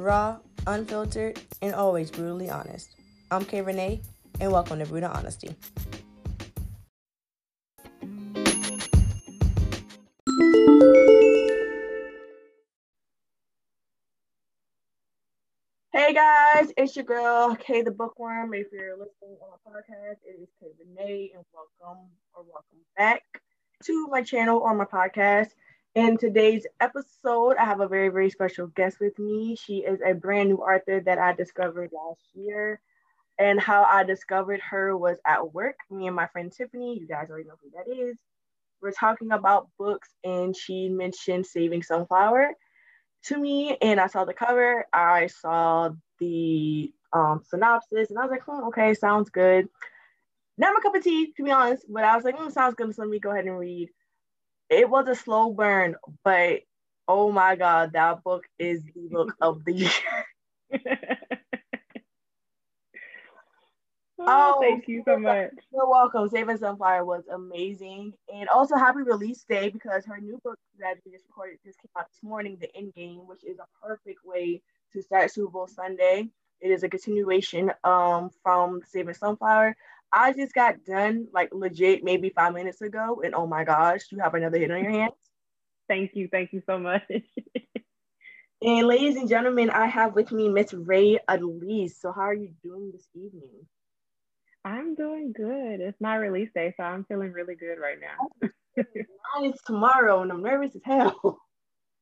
raw, unfiltered, and always brutally honest. I'm KayReenea, and welcome to Brutal Honesty. Hey guys, it's your girl Kay the Bookworm. If you're listening on my podcast, it is Kay Renee, and welcome or welcome back to my channel or my podcast. In today's episode, I have a very, very special guest with me. She is a brand new author that I discovered last year. And how I discovered her was at work. Me and my friend Tiffany, you guys already know who that is. We're talking about books, and she mentioned Saving Sunflower to me. And I saw the cover, I saw the um, synopsis, and I was like, hmm, okay, sounds good. Not my cup of tea, to be honest, but I was like, mm, sounds good. So let me go ahead and read it was a slow burn, but oh my god, that book is the book of the year. oh, oh, thank you so much. You're welcome. Saving Sunflower was amazing. And also happy release day because her new book that we just recorded just came out this morning, The End Game, which is a perfect way to start Super Bowl Sunday. It is a continuation um, from Saving Sunflower. I just got done like legit maybe five minutes ago, and oh my gosh, you have another hit on your hands. Thank you, thank you so much. and ladies and gentlemen, I have with me Miss Rae Lyse. So how are you doing this evening? I'm doing good. It's my release day, so I'm feeling really good right now. mine is tomorrow, and I'm nervous as hell.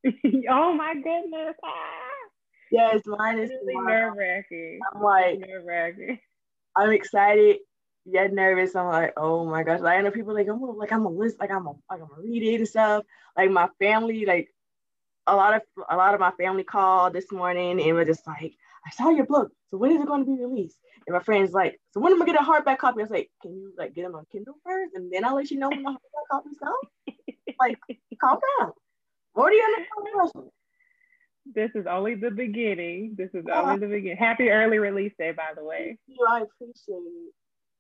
oh my goodness! Ah. Yes, mine is really nerve wracking. I'm like nerve wracking. I'm excited yet nervous. I'm like, oh my gosh. Like I know people like I'm gonna, like I'm a list, like I'm a like I'm gonna read it and stuff. Like my family, like a lot of a lot of my family called this morning and were just like, I saw your book. So when is it going to be released? And my friend's like, so when am I get a hardback copy? I was like, can you like get them on Kindle first, and then I'll let you know when the hardback copies come. like, calm down. What are you under This is only the beginning. This is only the beginning. Happy early release day, by the way. Thank you. I appreciate it.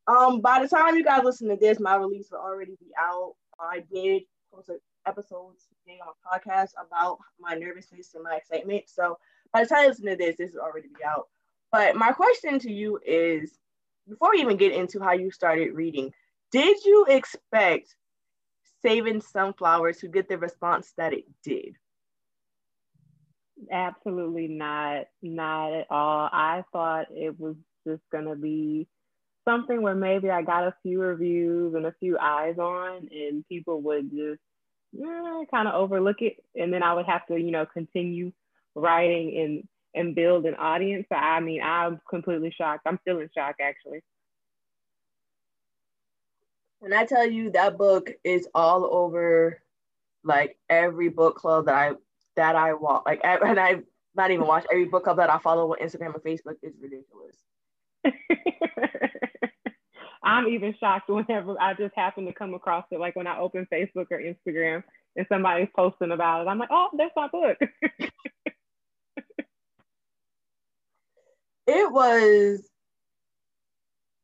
Um, by the time you guys listen to this, my release will already be out. I did post an episode today on a podcast about my nervousness and my excitement. So by the time you listen to this, this will already be out. But my question to you is before we even get into how you started reading, did you expect Saving Sunflowers to get the response that it did? Absolutely not. Not at all. I thought it was just going to be something where maybe I got a few reviews and a few eyes on, and people would just yeah, kind of overlook it, and then I would have to, you know, continue writing and and build an audience. So I mean, I'm completely shocked. I'm still in shock, actually. When I tell you that book is all over, like every book club that I that I walk, like and I not even watch every book club that I follow on Instagram and Facebook is ridiculous. I'm even shocked whenever I just happen to come across it, like when I open Facebook or Instagram and somebody's posting about it. I'm like, oh, that's my book. it was,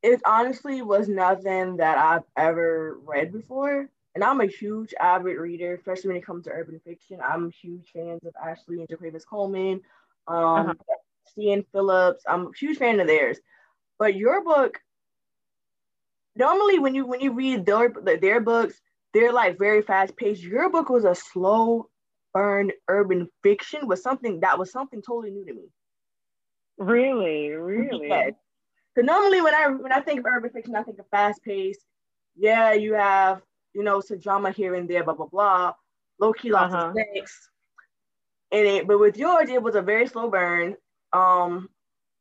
it honestly was nothing that I've ever read before. And I'm a huge avid reader, especially when it comes to urban fiction. I'm huge fans of Ashley and JaQuavis Coleman, um, uh-huh. Cian Phillips. I'm a huge fan of theirs. But your book normally when you when you read their their books, they're like very fast paced. Your book was a slow burn urban fiction was something that was something totally new to me. Really, really. Because normally when I when I think of urban fiction, I think of fast paced. Yeah, you have you know some drama here and there, blah blah blah. Low key lots uh-huh. of sex. And it, but with yours, it was a very slow burn. Um,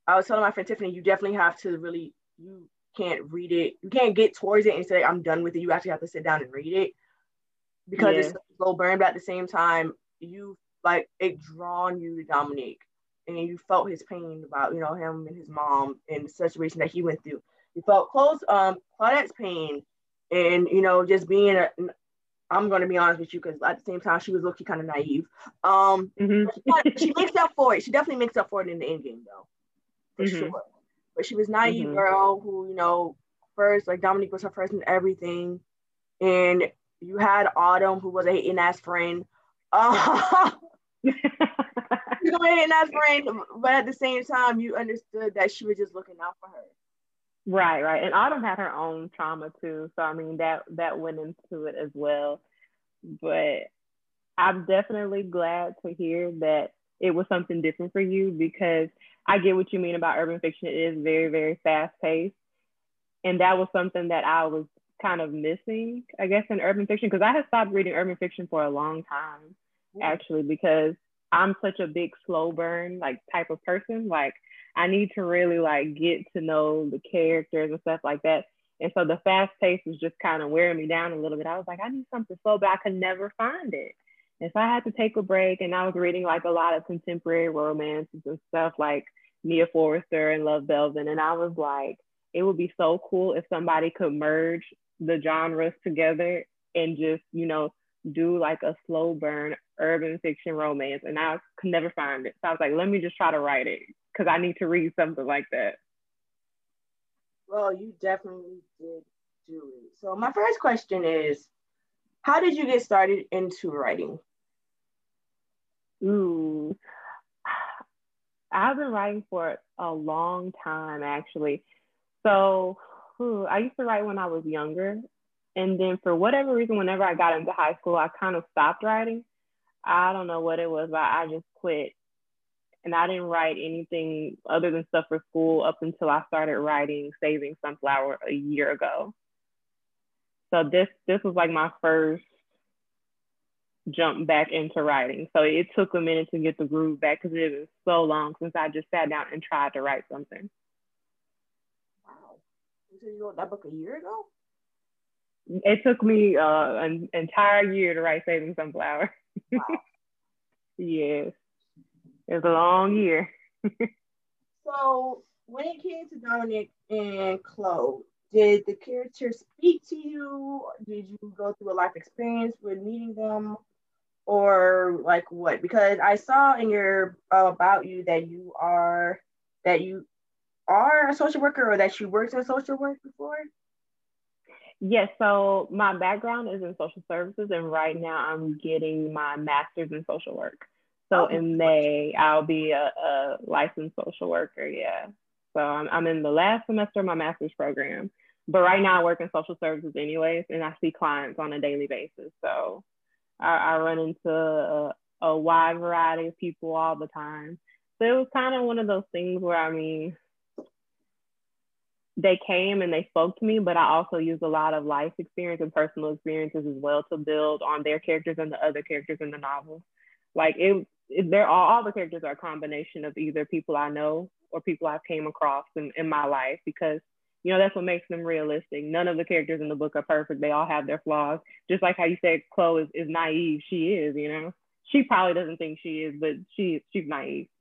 I was telling my friend Tiffany, you definitely have to really you can't read it. You can't get towards it and say, I'm done with it. You actually have to sit down and read it because yeah. it's slow burn, but at the same time, you like it drawn you to Dominique and you felt his pain about, you know, him and his mom and the situation that he went through. You felt close, um, Claudette's pain and, you know, just being a, I'm going to be honest with you because at the same time, she was looking kind of naive. Um, mm-hmm. she, she makes up for it. She definitely makes up for it in the end game, though, for mm-hmm. sure. But she was naive mm-hmm. girl who, you know, first like Dominique was her first and everything. And you had Autumn who was a hating ass friend. Uh, go ahead and ask friend, but at the same time, you understood that she was just looking out for her. Right, right. And Autumn had her own trauma too. So I mean that that went into it as well. But I'm definitely glad to hear that it was something different for you because I get what you mean about urban fiction. It is very, very fast paced. And that was something that I was kind of missing, I guess, in urban fiction because I had stopped reading urban fiction for a long time, actually, because I'm such a big slow burn like type of person. Like I need to really like get to know the characters and stuff like that. And so the fast pace was just kind of wearing me down a little bit. I was like, I need something slow, but I could never find it. And so I had to take a break and I was reading like a lot of contemporary romances and stuff like Nia Forrester and Love Belvin. And I was like, it would be so cool if somebody could merge the genres together and just, you know, do like a slow burn urban fiction romance. And I could never find it. So I was like, let me just try to write it because I need to read something like that. Well, you definitely did do it. So my first question is, how did you get started into writing? Ooh, I've been writing for a long time actually. So ooh, I used to write when I was younger. And then for whatever reason, whenever I got into high school, I kind of stopped writing. I don't know what it was, but I just quit and I didn't write anything other than stuff for school up until I started writing Saving Sunflower a year ago. So this this was like my first jump back into writing. So it took a minute to get the groove back because it was so long since I just sat down and tried to write something. Wow. You you wrote that book a year ago? It took me uh, an entire year to write Saving Sunflower. Wow. yes. It was a long year. so when it came to Dominic and Chloe, did the characters speak to you? Did you go through a life experience with meeting them? Or like what? Because I saw in your uh, about you that you are that you are a social worker or that you worked in social work before? Yes, so my background is in social services, and right now I'm getting my master's in social work. So in May, I'll be a, a, licensed social worker. Yeah. So I'm, I'm in the last semester of my master's program. But right now, I work in social services, anyways, and I see clients on a daily basis. So I, I run into a, a wide variety of people all the time. So it was kind of one of those things where, I mean, they came and they spoke to me, but I also used a lot of life experience and personal experiences as well to build on their characters and the other characters in the novel. Like it, they're all, all the characters are a combination of either people I know or people I've came across in, in my life because you know that's what makes them realistic. None of the characters in the book are perfect. They all have their flaws. Just like how you said Chloe is, is naive, she is, you know. She probably doesn't think she is, but she she's naive.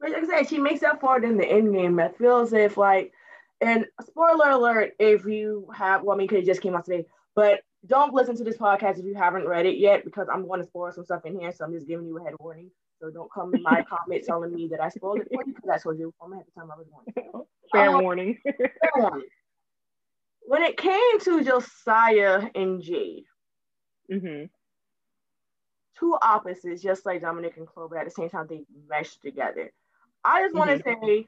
like I said, she makes up for it in the end game. It feels if like, and spoiler alert, if you have, well, I mean, because it just came out today, but don't listen to this podcast if you haven't read it yet because I'm going to spoil some stuff in here. So I'm just giving you a head warning. So don't come in my comment telling me that I spoiled it for you because I told you at the time I was warning. Fair um, warning. fair warning. When it came to Josiah and Jade, mm-hmm. two opposites, just like Dominic and Chloe, but at the same time they meshed together. I just want to mm-hmm. say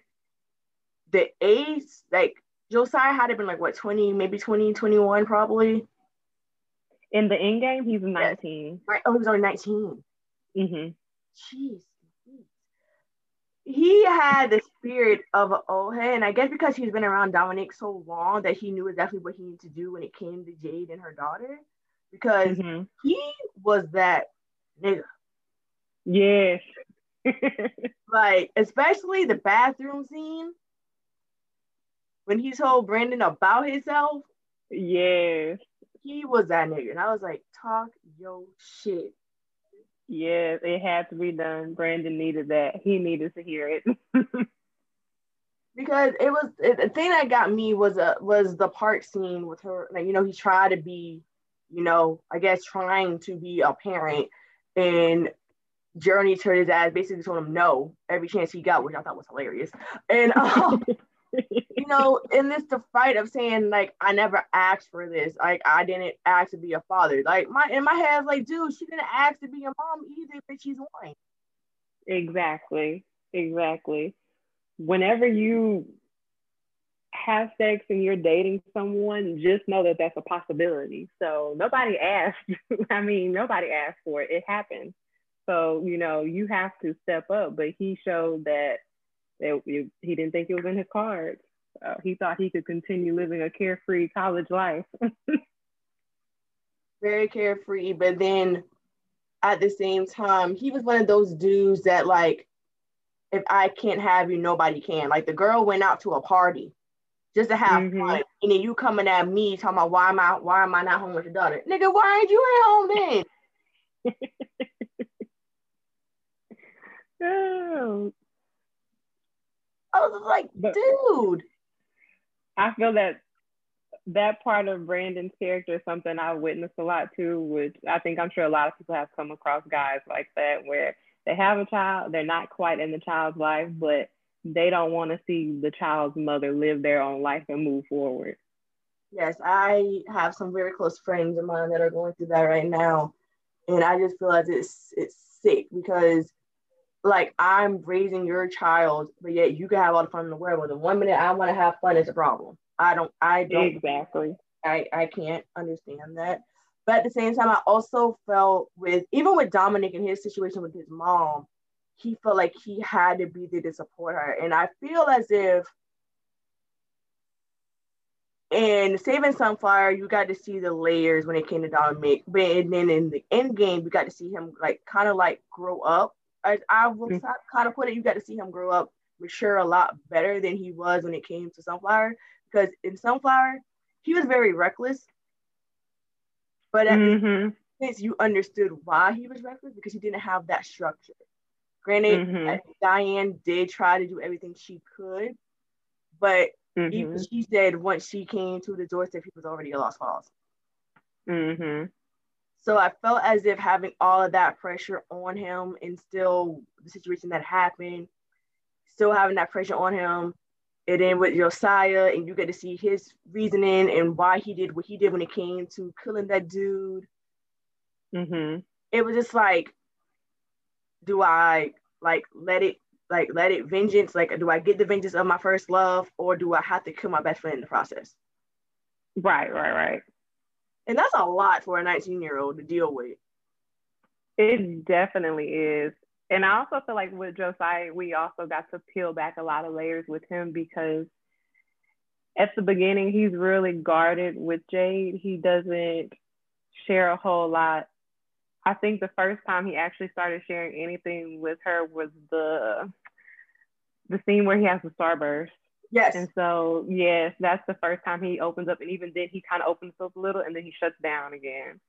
the age, like Josiah had it been like what 20, maybe 20, 21 probably. In the end game, he's 19. Right. Oh, he was only 19. Mm-hmm. Jeez. He had the spirit of an old head, and I guess because he's been around Dominic so long that he knew exactly what he needed to do when it came to Jade and her daughter. Because mm-hmm. he was that nigga. Yes. like, especially the bathroom scene when he told Brandon about himself. Yes he was that nigga. And I was like, talk yo shit. Yes, it had to be done. Brandon needed that. He needed to hear it. because it was the thing that got me was a was the part scene with her. Like, you know, he tried to be, you know, I guess trying to be a parent and Journey turned his ass basically told him no every chance he got, which I thought was hilarious. And um, know, in this the fight of saying like I never asked for this, like I didn't ask to be a father. Like my in my head, like, dude, she didn't ask to be a mom either, but she's one. Exactly. Exactly. Whenever you have sex and you're dating someone, just know that that's a possibility. So nobody asked. I mean, nobody asked for it. It happened. So you know, you have to step up. But he showed that that he didn't think it was in his cards. Uh, he thought he could continue living a carefree college life. Very carefree, but then at the same time, he was one of those dudes that like, if I can't have you, nobody can. Like the girl went out to a party just to have mm-hmm. fun, and then you coming at me talking about why am I why am I not home with your daughter, nigga? Why aren't you at home then? oh. I was like, but, dude. I feel that that part of Brandon's character is something I witnessed a lot too, which I think I'm sure a lot of people have come across guys like that where they have a child, they're not quite in the child's life, but they don't want to see the child's mother live their own life and move forward. Yes, I have some very close friends of mine that are going through that right now. And I just feel like it's it's sick because like I'm raising your child, but yet you can have all the fun in the world. But the one minute I want to have fun is a problem. I don't. I don't. Exactly. I I can't understand that. But at the same time, I also felt with even with Dominic and his situation with his mom, he felt like he had to be there to support her, and I feel as if. In Saving Sunflower, you got to see the layers when it came to Dominic, but and then in the end game, we got to see him like kind of like grow up I, I will mm-hmm. kind of put it, you got to see him grow up, mature a lot better than he was when it came to Sunflower. Because in Sunflower, he was very reckless. But at mm-hmm. sense, you understood why he was reckless because he didn't have that structure. Granted, mm-hmm. Diane did try to do everything she could, but mm-hmm. she said once she came to the doorstep, he was already a lost cause. Mm-hmm. So I felt as if having all of that pressure on him and still the situation that happened, still having that pressure on him, and then with Josiah, and you get to see his reasoning and why he did what he did when it came to killing that dude. Mm-hmm. It was just like, do I like let it like let it vengeance? Like, do I get the vengeance of my first love, or do I have to kill my best friend in the process? Right, right, right. And that's a lot for a 19 year old to deal with. It definitely is. And I also feel like with Josiah, we also got to peel back a lot of layers with him because at the beginning, he's really guarded with Jade. He doesn't share a whole lot. I think the first time he actually started sharing anything with her was the the scene where he has the starburst. Yes. And so, yes, that's the first time he opens up. And even then, he kind of opens up a little and then he shuts down again.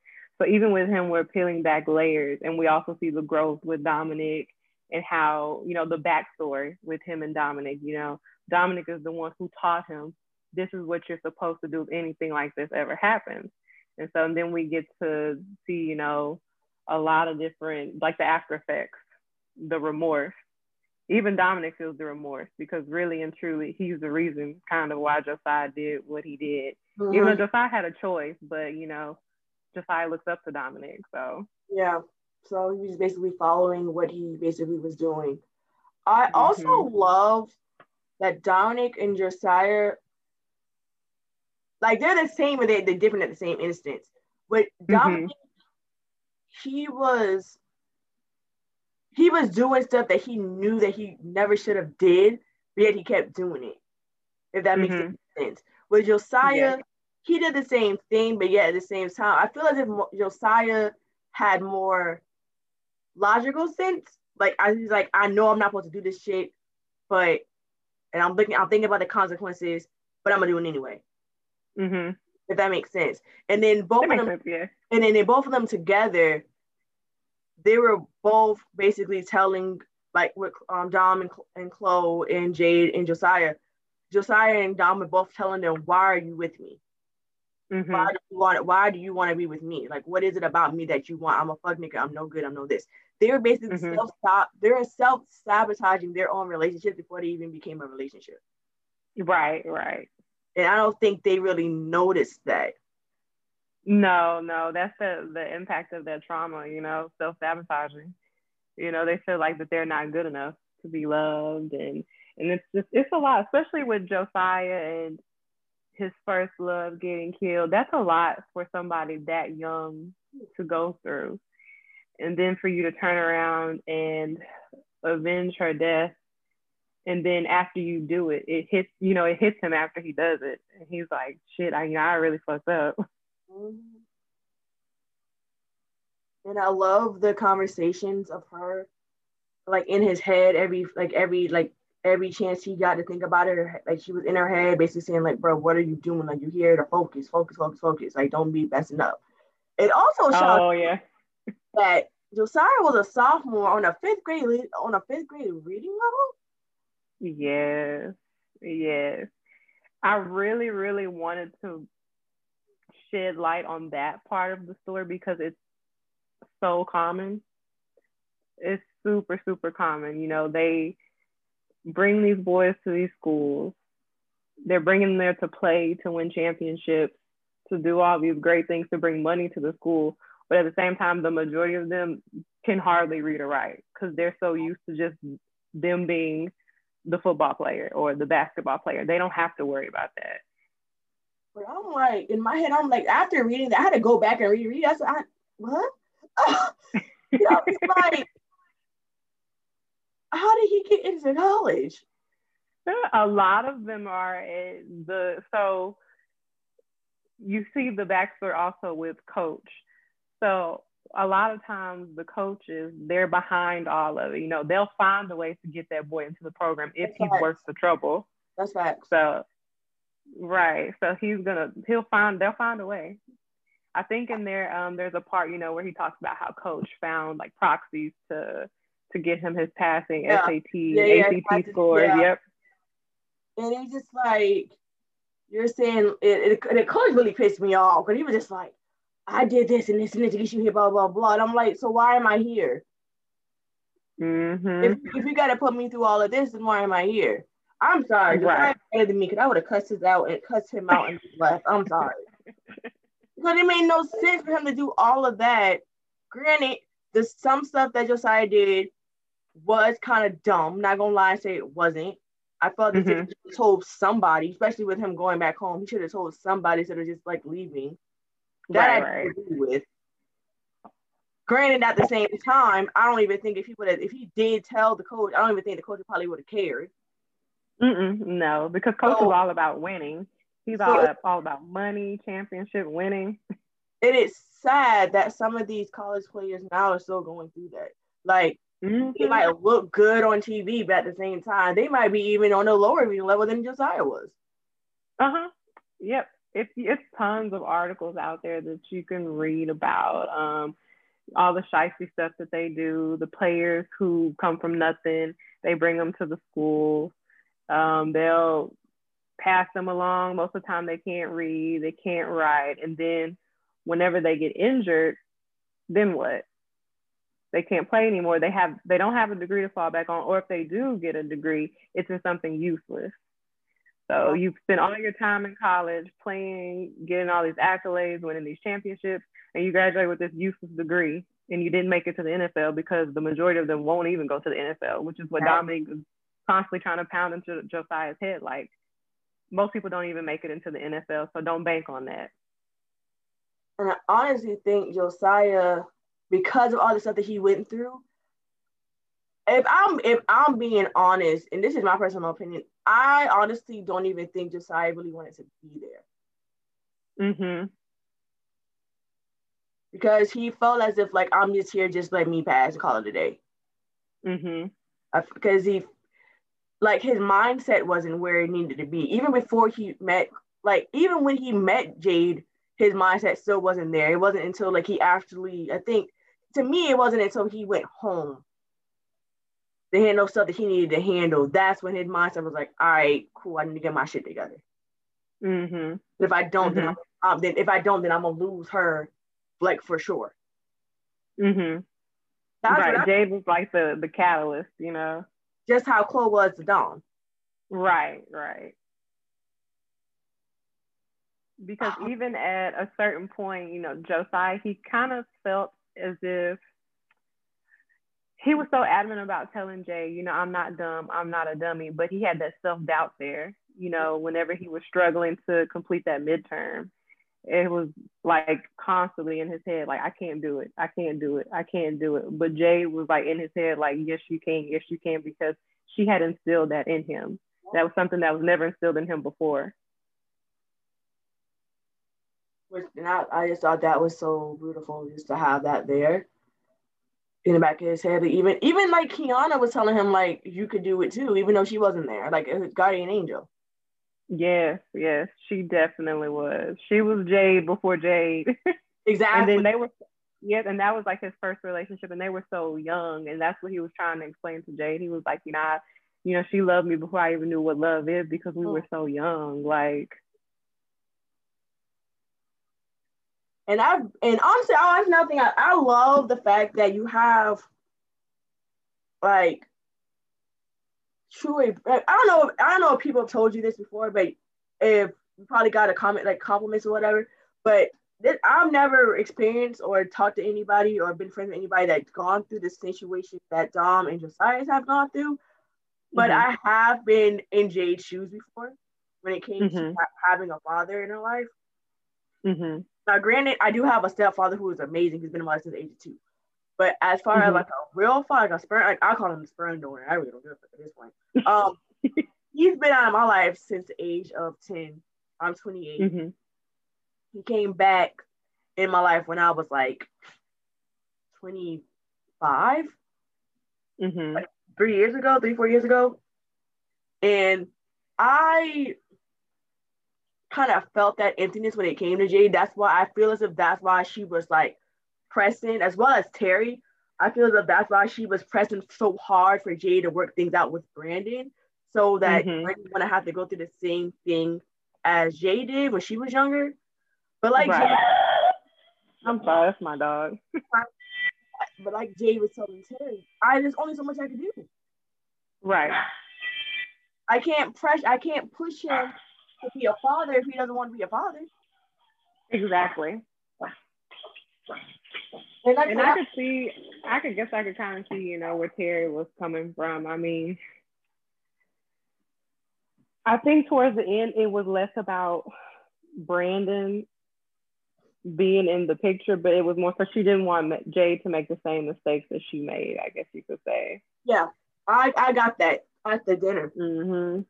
So, even with him, we're peeling back layers. And we also see the growth with Dominic and how, you know, the backstory with him and Dominic. You know, Dominic is the one who taught him this is what you're supposed to do if anything like this ever happens. And so, and then we get to see, you know, a lot of different, like the after effects, the remorse even Dominic feels the remorse because really and truly he's the reason kind of why Josiah did what he did. Mm-hmm. Even though Josiah had a choice, but you know, Josiah looks up to Dominic. So yeah. So he's basically following what he basically was doing. I mm-hmm. also love that Dominic and Josiah like they're the same but they, they're different at the same instance. But mm-hmm. Dominic, mm-hmm. he was he was doing stuff that he knew that he never should have did, but yet he kept doing it. If that makes mm-hmm. sense. With Josiah, yeah. he did the same thing, but yet at the same time, I feel as if Josiah had more logical sense. Like I was like, I know I'm not supposed to do this shit, but and I'm looking, I'm thinking about the consequences, but I'm gonna do it anyway. Mm-hmm. If that makes sense. And then both that of them, sense, yeah. and then they both of them together they were both basically telling like with um, Dom and, and Chloe and Jade and Josiah, Josiah and Dom are both telling them, "Why are you with me? Mm-hmm. Why do you want? Why do you want to be with me? Like, what is it about me that you want? I'm a fuck nigga. I'm no good. I'm no this." They were basically mm-hmm. self stop. They're self sabotaging their own relationship before they even became a relationship. Right, right. And I don't think they really noticed that. No, no, that's the the impact of that trauma, you know, self sabotaging. You know, they feel like that they're not good enough to be loved, and and it's just it's a lot, especially with Josiah and his first love getting killed. That's a lot for somebody that young to go through, and then for you to turn around and avenge her death and then after you do it, it hits you know it hits him after he does it, and he's like, "Shit, I you know I really fucked up." And I love the conversations of her, like in his head every like every like every chance he got to think about her, like she was in her head, basically saying like, "Bro, what are you doing? Like you here to focus, focus, focus, focus. Like don't be messing up." It also shows oh, yeah. that Josiah was a sophomore on a fifth grade on a fifth grade reading level. Yes, yes. I really, really wanted to shed light on that part of the story because it's so common. It's super, super common. You know, they bring these boys to these schools. They're bringing them there to play, to win championships, to do all these great things, to bring money to the school. But at the same time, the majority of them can hardly read or write because they're so used to just them being the football player or the basketball player. They don't have to worry about that. But I'm like, in my head, I'm like, after reading that, I had to go back and reread. I said, I, what? you know, like, how did he get into college? A lot of them are the so you see the backstory also with coach. So a lot of times the coaches they're behind all of it. You know, they'll find a way to get that boy into the program if That's he's worth the trouble. That's right. So right. So he's gonna he'll find they'll find a way. I think in there um there's a part, you know, where he talks about how coach found like proxies to to get him his passing yeah. SAT, yeah, yeah, ACT scores. Yep. And he's just like you're saying it, it, it coach really pissed me off because he was just like I did this and this and this to get you here, blah, blah, blah. And I'm like, so why am I here? Mm-hmm. If, if you got to put me through all of this, then why am I here? I'm sorry. Right. better than me because I would have cussed his out and cussed him out and left. I'm sorry. because it made no sense for him to do all of that. Granted, the some stuff that Josiah did was kind of dumb. Not gonna lie and say it wasn't. I felt that mm-hmm. he told somebody, especially with him going back home, he should have told somebody instead of just like leaving. That right, I agree with. Granted, at the same time, I don't even think if he would have, if he did tell the coach, I don't even think the coach probably would have cared. Mm-mm, no, because coach so, is all about winning. He's so all, all about money, championship winning. It is sad that some of these college players now are still going through that. Like mm-hmm. they might look good on TV, but at the same time, they might be even on a lower level than Josiah was. Uh huh. Yep if it's tons of articles out there that you can read about um, all the shifty stuff that they do, the players who come from nothing, they bring them to the school. Um, they'll pass them along. Most of the time, they can't read, they can't write, and then whenever they get injured, then what? They can't play anymore. They have they don't have a degree to fall back on, or if they do get a degree, it's in something useless. So you spend all your time in college playing, getting all these accolades, winning these championships, and you graduate with this useless degree, and you didn't make it to the NFL because the majority of them won't even go to the NFL, which is what right. Dominique is constantly trying to pound into Josiah's head. Like most people don't even make it into the NFL, so don't bank on that. And I honestly think Josiah, because of all the stuff that he went through, if I'm if I'm being honest, and this is my personal opinion, I honestly don't even think Josiah really wanted to be there. Mm-hmm. Because he felt as if like I'm just here, just let me pass and call it a day. Mm-hmm. Because he, like, his mindset wasn't where it needed to be. Even before he met, like, even when he met Jade, his mindset still wasn't there. It wasn't until like he actually, I think, to me, it wasn't until he went home the handle stuff that he needed to handle, that's when his mindset was like, all right, cool, I need to get my shit together. Mm-hmm. If I don't, mm-hmm. then, I'm, um, then if I don't, then I'm gonna lose her, like for sure. Mm-hmm. That's right. Jade was like the the catalyst, you know just how Chloe was to Dom. Right, right. Because even at a certain point, you know, Josiah, he kind of felt as if he was so adamant about telling Jay, you know, I'm not dumb, I'm not a dummy, but he had that self doubt there, you know, whenever he was struggling to complete that midterm. It was like constantly in his head, like, I can't do it, I can't do it, I can't do it. But Jay was like in his head, like, yes, you can, yes, you can, because she had instilled that in him. That was something that was never instilled in him before. Which, and I, I just thought that was so beautiful just to have that there in the back of his head. Even even like Kiana was telling him like you could do it too, even though she wasn't there, like his guardian angel. Yes, yes, she definitely was. She was Jade before Jade. Exactly. and then they were yes, and that was like his first relationship, and they were so young, and that's what he was trying to explain to Jade. He was like, you know, I, you know, she loved me before I even knew what love is because we oh. were so young. Like And I and honestly, I that's another thing. I, I love the fact that you have like truly. I don't know. If, I don't know if people have told you this before, but if you probably got a comment like compliments or whatever. But this, I've never experienced or talked to anybody or been friends with anybody that's gone through the situation that Dom and Josiah have gone through. But mm-hmm. I have been in Jade's shoes before when it came mm-hmm. to having a father in her life. Mm-hmm. Now, granted, I do have a stepfather who is amazing. He's been in my life since the age of two. But as far mm-hmm. as like a real father, like a sperm, like, I call him the sperm donor. I really don't give a fuck at this point. Um, he's been out of my life since the age of 10. I'm 28. Mm-hmm. He came back in my life when I was like 25. Mm-hmm. Like three years ago, three, four years ago. And I kind of felt that emptiness when it came to Jade. That's why I feel as if that's why she was like pressing, as well as Terry. I feel that that's why she was pressing so hard for Jay to work things out with Brandon, so that mm-hmm. Brandon wouldn't have to go through the same thing as Jay did when she was younger. But like, right. Jade, I'm sorry, that's my dog. but like Jay was telling Terry, I there's only so much I can do. Right. I can't press. I can't push him to be a father if he doesn't want to be a father. Exactly. And, and I, I could see, I could guess I could kind of see, you know, where Terry was coming from. I mean, I think towards the end, it was less about Brandon being in the picture, but it was more so she didn't want Jay to make the same mistakes that she made, I guess you could say. Yeah, I, I got that at the dinner. Mm-hmm.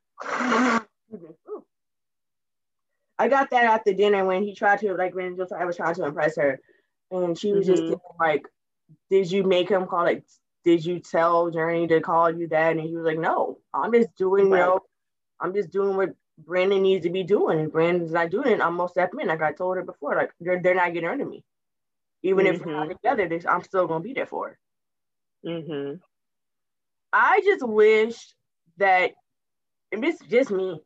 I got that at the dinner when he tried to like when I was trying to impress her, and she was mm-hmm. just like, "Did you make him call it? Did you tell Journey to call you that?" And he was like, "No, I'm just doing right. you know, I'm just doing what Brandon needs to be doing, and Brandon's not doing it. I'm most definitely like I told her before, like they're they're not getting rid of me, even mm-hmm. if we're not mm-hmm. together. I'm still gonna be there for her." Mm-hmm. I just wish that, and this is just me.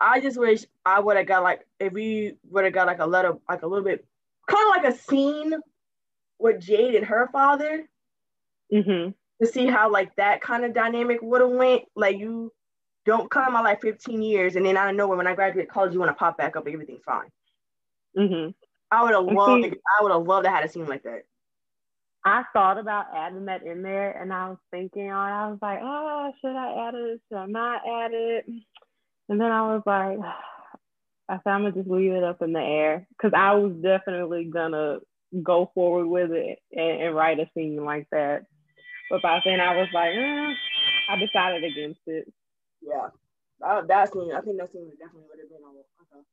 I just wish I would have got like if we would have got like a little like a little bit kind of like a scene with Jade and her father mm-hmm. to see how like that kind of dynamic would have went. Like you don't come in my life 15 years and then I know when I graduate college you want to pop back up and everything's fine. Mm-hmm. I would have loved see, I would have loved to have a scene like that. I thought about adding that in there and I was thinking I was like, oh, should I add it? Should I not add it? And then I was like, I said, I'm gonna just leave it up in the air because I was definitely gonna go forward with it and, and, write a scene like that. But by then I was like, eh, I decided against it. Yeah, that, that scene, I think that scene would definitely would have been on. Okay.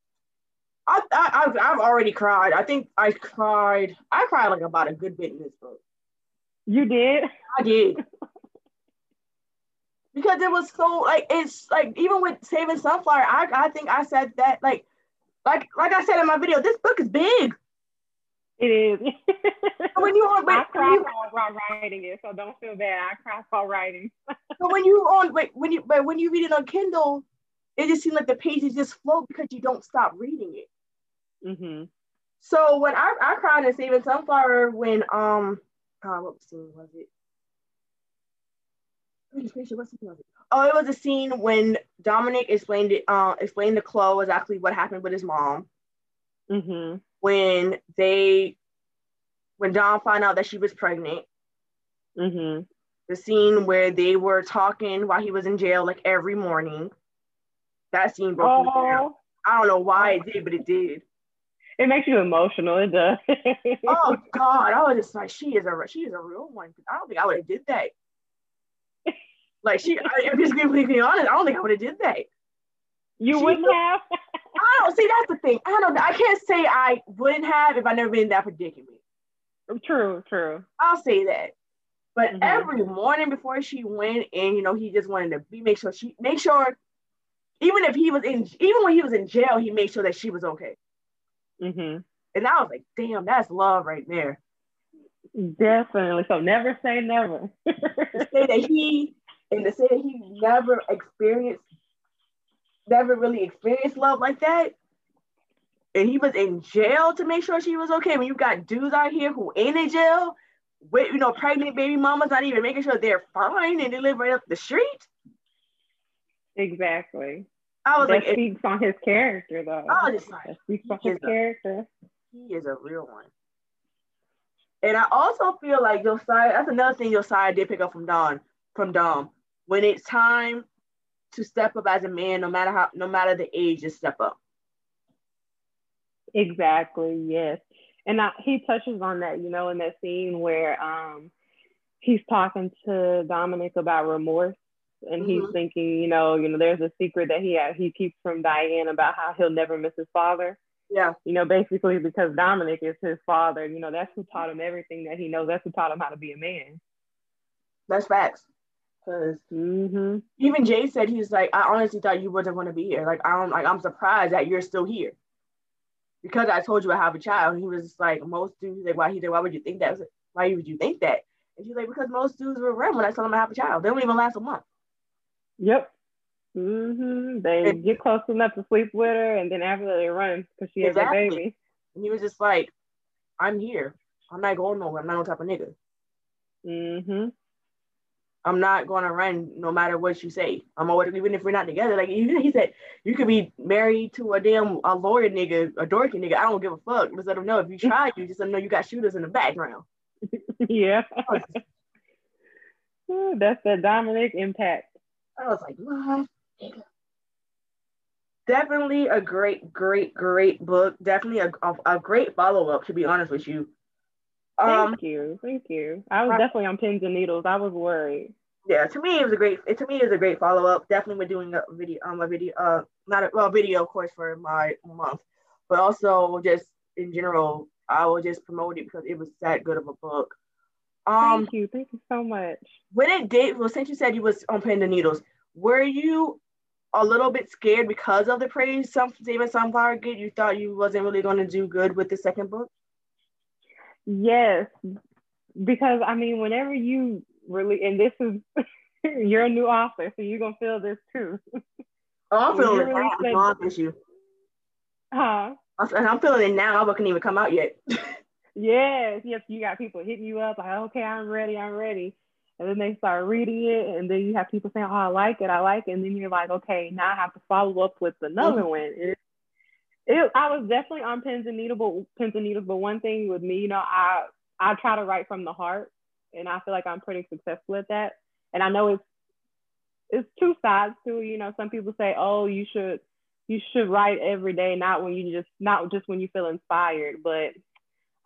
I, I, I've, I've already cried. I think I cried. I cried like about a good bit in this book. You did? I did. because it was so like it's like even with saving sunflower i i think i said that like like like i said in my video this book is big it is when you on I cry while writing it so don't feel bad i cry while writing so when you on wait when you but when you read it on kindle it just seems like the pages just flow because you don't stop reading it mm-hmm. so when i i cried in saving sunflower when um god what scene was it Oh, it was a scene when Dominic explained it. Uh, explained to Chloe exactly what happened with his mom. mm-hmm. When they when Dom found out that she was pregnant. Mm-hmm. The scene where they were talking while he was in jail, like every morning. That scene broke me down. I don't know why it did, but it did. It makes you emotional. It does. oh God, I was just like, she is a she is a real one. I don't think I would have did that. Like she, I, am just gonna be honest. I don't think I would have did that. You she, wouldn't have. I don't see. That's the thing. I don't. I can't say I wouldn't have if I never been in that predicament. True. True. I'll say that. But mm-hmm. every morning before she went, and you know, he just wanted to be make sure she make sure, even if he was in, even when he was in jail, he made sure that she was okay. Mm-hmm. And I was like, damn, that's love right there. Definitely. So never say never. to say that he and to say that he never experienced, never really experienced love like that. And he was in jail to make sure she was okay. When you got dudes out here who ain't in jail, with you know, pregnant baby mamas not even making sure they're fine and they live right up the street. Exactly. I was that like, speaks on his character, though. I was just like, that speaks on his character. he is a real one. And I also feel like Josiah. That's another thing Josiah did pick up from Don, from Dom. When it's time to step up as a man, no matter how, no matter the age, just step up. Exactly. Yes. And I, he touches on that, you know, in that scene where um, he's talking to Dominic about remorse and mm-hmm. he's thinking, you know, you know, there's a secret that he has, he keeps from Diane about how he'll never miss his father. Yeah. You know, basically because Dominic is his father. You know, that's who taught him everything that he knows. That's who taught him how to be a man. That's facts. Because mm-hmm. even Jay said he's like, I honestly thought you wasn't going to be here. Like I don't like I'm surprised that you're still here. Because I told you I have a child. And he was like, most dudes like, why he said, why would you think that? Why would you think that? And she's like, because most dudes will run when I tell them I have a child. They don't even last a month. Yep. Mm-hmm. They and, get close enough to sleep with her, and then after they run because she exactly. has a baby. And he was just like, "I'm here. I'm not going nowhere. I'm not no type of nigga. Mm-hmm. I'm not going to run no matter what you say. I'm always even if we're not together. Like even he said, you could be married to a damn a lawyer nigga, a dorky nigga. I don't give a fuck. Just let them know if you try, you just let them know you got shooters in the background. yeah. That's the Dominic impact. I was like, what? Definitely a great, great, great book. Definitely a, a, a great follow up, to be honest with you. Um, thank you, thank you. I was definitely on pins and needles. I was worried. Yeah, to me it was a great. It, to me it was a great follow up. Definitely, we're doing a video, um, a video, uh, not a well, video of course for my month, but also just in general, I will just promote it because it was that good of a book. Um, thank you, thank you so much. When it did, well, since you said you was on pins and needles, were you a little bit scared because of the praise some Saving Sunflower get? You thought you wasn't really going to do good with the second book? Yes, because I mean, whenever you really, and this is, you're a new author, so you're gonna feel this too. Oh, I'm feeling it now. Said, I issue. Huh? And I'm feeling it now. Book can even come out yet. yes, yes. You got people hitting you up like, okay, I'm ready, I'm ready and then they start reading it and then you have people saying oh i like it i like it and then you're like okay now i have to follow up with another mm-hmm. one it, it, i was definitely on pins and needles but pins and needles but one thing with me you know i i try to write from the heart and i feel like i'm pretty successful at that and i know it's it's two sides to you know some people say oh you should you should write every day not when you just not just when you feel inspired but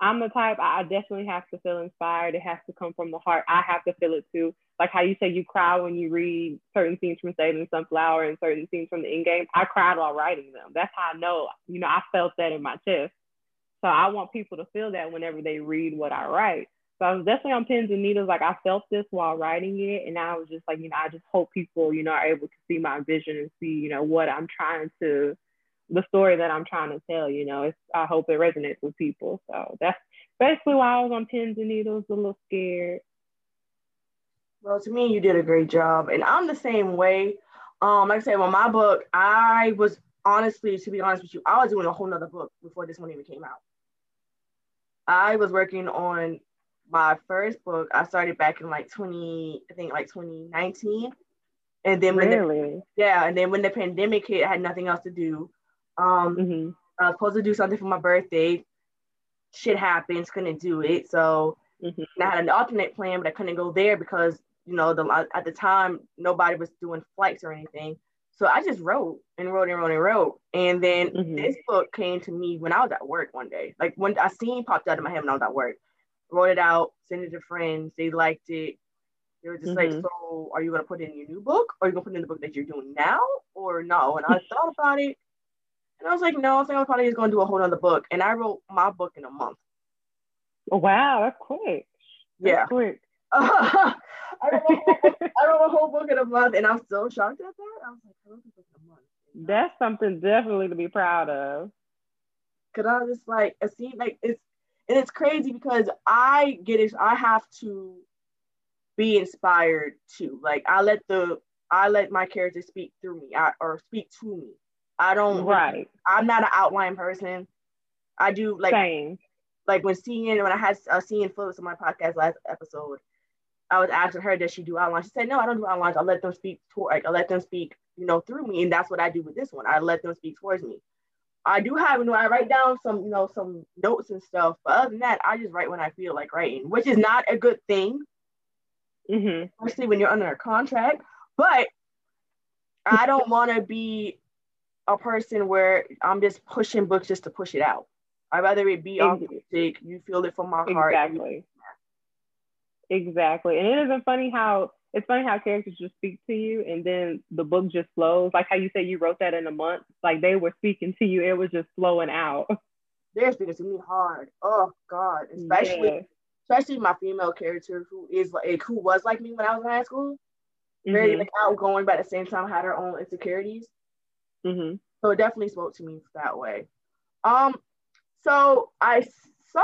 I'm the type I definitely have to feel inspired. It has to come from the heart. I have to feel it too. Like how you say you cry when you read certain scenes from Saving Sunflower and certain scenes from the Endgame. I cried while writing them. That's how I know. You know, I felt that in my chest. So I want people to feel that whenever they read what I write. So I was definitely on pins and needles. Like I felt this while writing it, and I was just like, you know, I just hope people, you know, are able to see my vision and see, you know, what I'm trying to the story that I'm trying to tell. You know, it's I hope it resonates with people. So that's basically why I was on pins and needles, a little scared. Well, to me, you did a great job, and I'm the same way. Um, like I said, well, my book, I was honestly, to be honest with you, I was doing a whole nother book before this one even came out. I was working on my first book. I started back in like 20, I think like 2019. And then when really? the, yeah, and then when the pandemic hit, I had nothing else to do. Um, mm-hmm. I was supposed to do something for my birthday. Shit happens, couldn't do it. So mm-hmm. I had an alternate plan, but I couldn't go there because you know the at the time nobody was doing flights or anything. So I just wrote and wrote and wrote and wrote. And then mm-hmm. this book came to me when I was at work one day. Like when I seen popped out of my head when I was at work. Wrote it out, sent it to friends. They liked it. They were just mm-hmm. like, so are you gonna put it in your new book? Or are you gonna put it in the book that you're doing now? Or no? And I thought about it. And I was like, no, I think I'm probably just gonna do a whole other book. And I wrote my book in a month. Oh, wow, that's quick. That's yeah. Quick. I wrote, whole, I wrote a whole book in a month, and I'm so shocked at that. I was like, I wrote a book in a month. That's something definitely to be proud of. Cause I was just like, it seemed like it's, and it's crazy because I get it. I have to be inspired too. Like I let the, I let my character speak through me, I, or speak to me. I don't. Right. I'm not an outline person. I do like. Same. Like when seeing when I had uh, seeing Phillips on my podcast last episode, I was asking her, does she do outlines? She said, no, I don't do outlines. I let them speak to like I let them speak, you know, through me. And that's what I do with this one. I let them speak towards me. I do have, you know, I write down some, you know, some notes and stuff. But other than that, I just write when I feel like writing, which is not a good thing. Mm-hmm. Especially when you're under a contract. But I don't want to be a person where I'm just pushing books just to push it out. I'd rather it be authentic. You feel it from my heart. Exactly. Exactly. And it isn't funny how it's funny how characters just speak to you and then the book just flows. Like how you say you wrote that in a month. Like they were speaking to you, it was just flowing out. They're speaking to me hard. Oh God. Especially yeah. especially my female character who is like who was like me when I was in high school. Very mm-hmm. like outgoing, but at the same time had her own insecurities. Mm-hmm. So it definitely spoke to me that way. Um, so I saw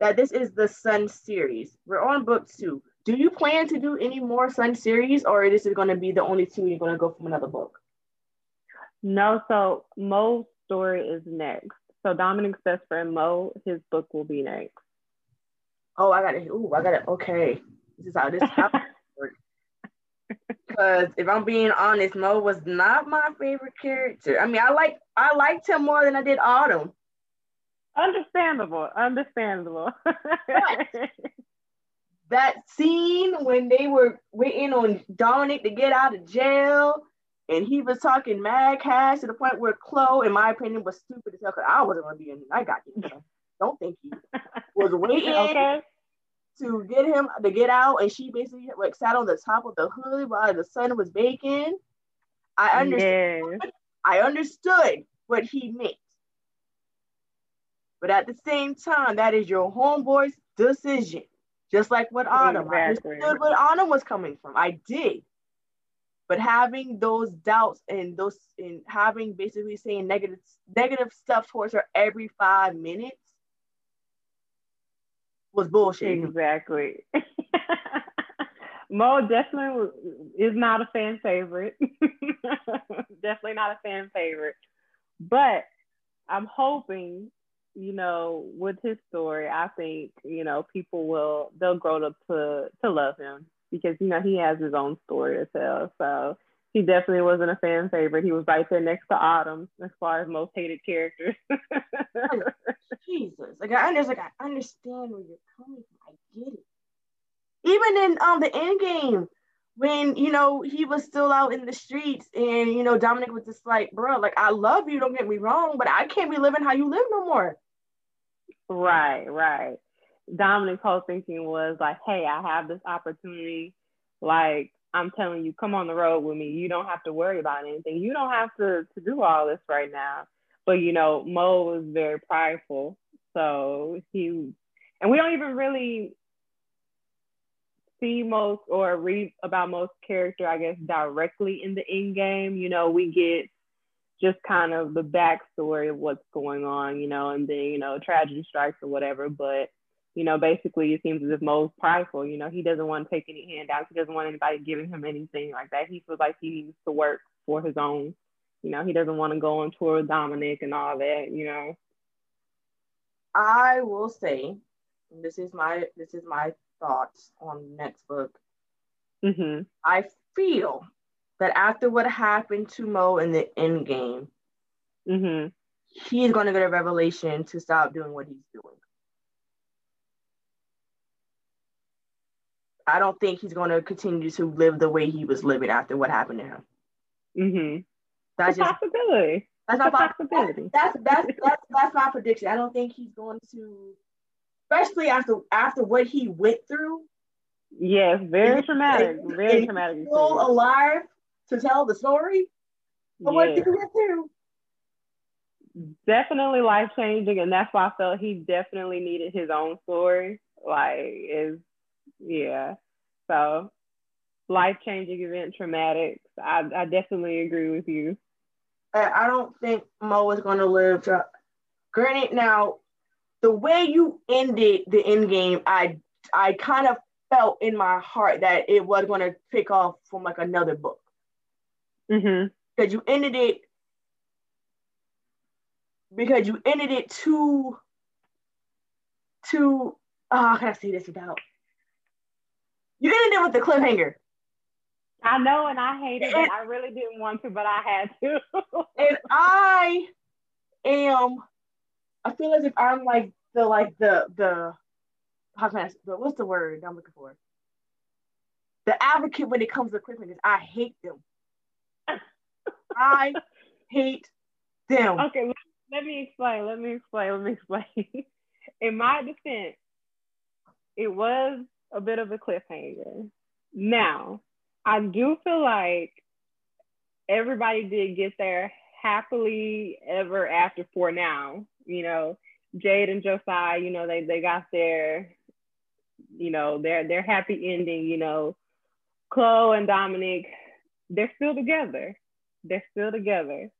that this is the Sun series. We're on book two. Do you plan to do any more Sun series, or is this is going to be the only two you're going to go from another book? No, so Mo's story is next. So Dominic's best friend Mo, his book will be next. Oh, I got it. Oh, I got it. Okay, this is how this happens. Because if I'm being honest, Mo was not my favorite character. I mean, I like I liked him more than I did Autumn. Understandable, understandable. that scene when they were waiting on Dominic to get out of jail and he was talking mad cash to the point where Chloe, in my opinion, was stupid as hell because I wasn't gonna be in I got you. Don't think he was waiting okay. to get him to get out, and she basically like sat on the top of the hood while the sun was baking. I understood. Yes. I understood what he meant. But at the same time, that is your homeboy's decision. Just like what Autumn. Exactly. I understood what Autumn was coming from. I did. But having those doubts and those and having basically saying negative negative stuff towards her every five minutes was bullshit. Exactly. Mo definitely is not a fan favorite. definitely not a fan favorite. But I'm hoping you know, with his story, I think, you know, people will they'll grow up to to love him because, you know, he has his own story to tell. So he definitely wasn't a fan favorite. He was right there next to Autumn as far as most hated characters. Jesus. Like I understand like I understand where you're coming from. I get it. Even in um the end game, when you know he was still out in the streets and you know Dominic was just like, bro, like I love you, don't get me wrong, but I can't be living how you live no more. Right, right. Dominic's whole thinking was like, hey, I have this opportunity. Like, I'm telling you, come on the road with me. You don't have to worry about anything. You don't have to, to do all this right now. But, you know, Mo was very prideful. So he, and we don't even really see most or read about most character, I guess, directly in the end game. You know, we get just kind of the backstory of what's going on, you know, and then, you know, tragedy strikes or whatever. But, you know, basically it seems as if Mo's prideful, you know, he doesn't want to take any handouts. He doesn't want anybody giving him anything like that. He feels like he needs to work for his own. You know, he doesn't want to go on tour with Dominic and all that, you know. I will say, this is my this is my thoughts on next book. Mm-hmm. I feel that after what happened to Mo in the end game, mm-hmm. he's going to get a revelation to stop doing what he's doing. I don't think he's going to continue to live the way he was living after what happened to him. Mm-hmm. That's just possibility. That's not possibility. That's, that's that's that's that's my prediction. I don't think he's going to, especially after after what he went through. Yes, very traumatic. Very traumatic. Still alive to tell the story of yes. what he went through. Definitely life changing, and that's why I felt he definitely needed his own story. Like, is yeah. So, life changing event, traumatic. I, I definitely agree with you. I don't think Mo is going to live. To, granted, now the way you ended the end game, I I kind of felt in my heart that it was going to pick off from like another book. Mm-hmm. Because you ended it. Because you ended it too. Too. Oh, how can I say this without? You ended it with the cliffhanger. I know, and I hated it. I really didn't want to, but I had to. and I am. I feel as if I'm like the like the the how can I the, what's the word I'm looking for? The advocate when it comes to cliffhangers. I hate them. I hate them. Okay, let me explain. Let me explain. Let me explain. In my defense, it was a bit of a cliffhanger. Now, I do feel like everybody did get there happily ever after for now. You know, Jade and Josiah, you know, they they got their, you know, their their happy ending, you know. Chloe and Dominic, they're still together. They're still together.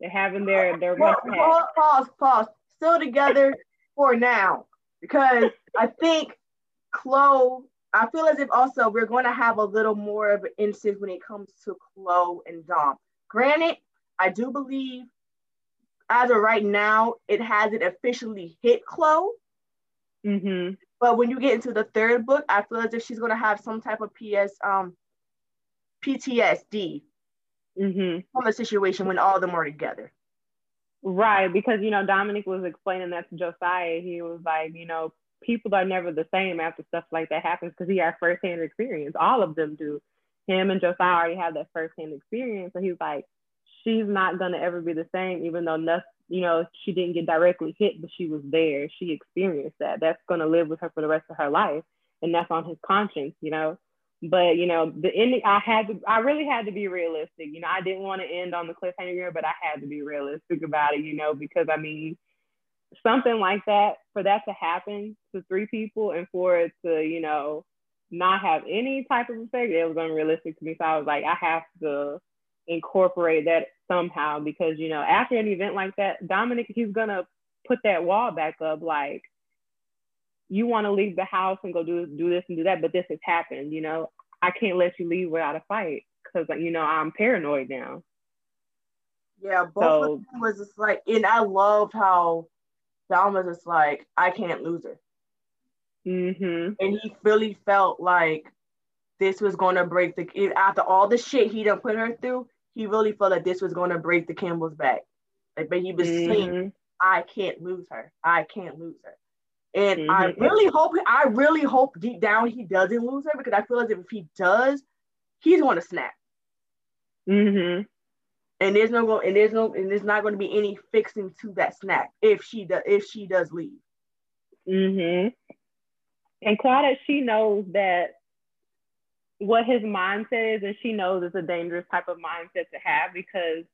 They're having their their pause, pause, pause, pause. Still together for now. Because I think Chloe I feel as if also we're going to have a little more of an instance when it comes to Chloe and Dom. Granted, I do believe as of right now, it hasn't officially hit Chloe. Mm-hmm. But when you get into the third book, I feel as if she's going to have some type of PS, um, PTSD mm-hmm. from the situation when all of them are together. Right, because you know Dominic was explaining that to Josiah. He was like, you know, people are never the same after stuff like that happens because he has firsthand experience. All of them do. Him and Josiah already have that firsthand experience. So he's like, she's not gonna ever be the same, even though nothing, you know, she didn't get directly hit, but she was there. She experienced that. That's gonna live with her for the rest of her life, and that's on his conscience, you know. But you know, the ending, I had to, I really had to be realistic. You know, I didn't want to end on the cliffhanger, but I had to be realistic about it, you know, because I mean, something like that for that to happen to three people and for it to you know not have any type of effect it was unrealistic to me so i was like i have to incorporate that somehow because you know after an event like that dominic he's gonna put that wall back up like you want to leave the house and go do do this and do that but this has happened you know i can't let you leave without a fight because you know i'm paranoid now yeah both so, of them was just like and i loved how Dom was just like, I can't lose her. Mm-hmm. And he really felt like this was going to break the after all the shit he done put her through. He really felt like this was going to break the Campbell's back. Like, but he was mm-hmm. saying, I can't lose her. I can't lose her. And mm-hmm. I really hope, I really hope deep down he doesn't lose her because I feel as if if he does, he's going to snap. Mm-hmm and there's no go and there's no and there's not going to be any fixing to that snap if she does if she does leave. Mhm. And Claudette, she knows that what his mindset is, and she knows it's a dangerous type of mindset to have because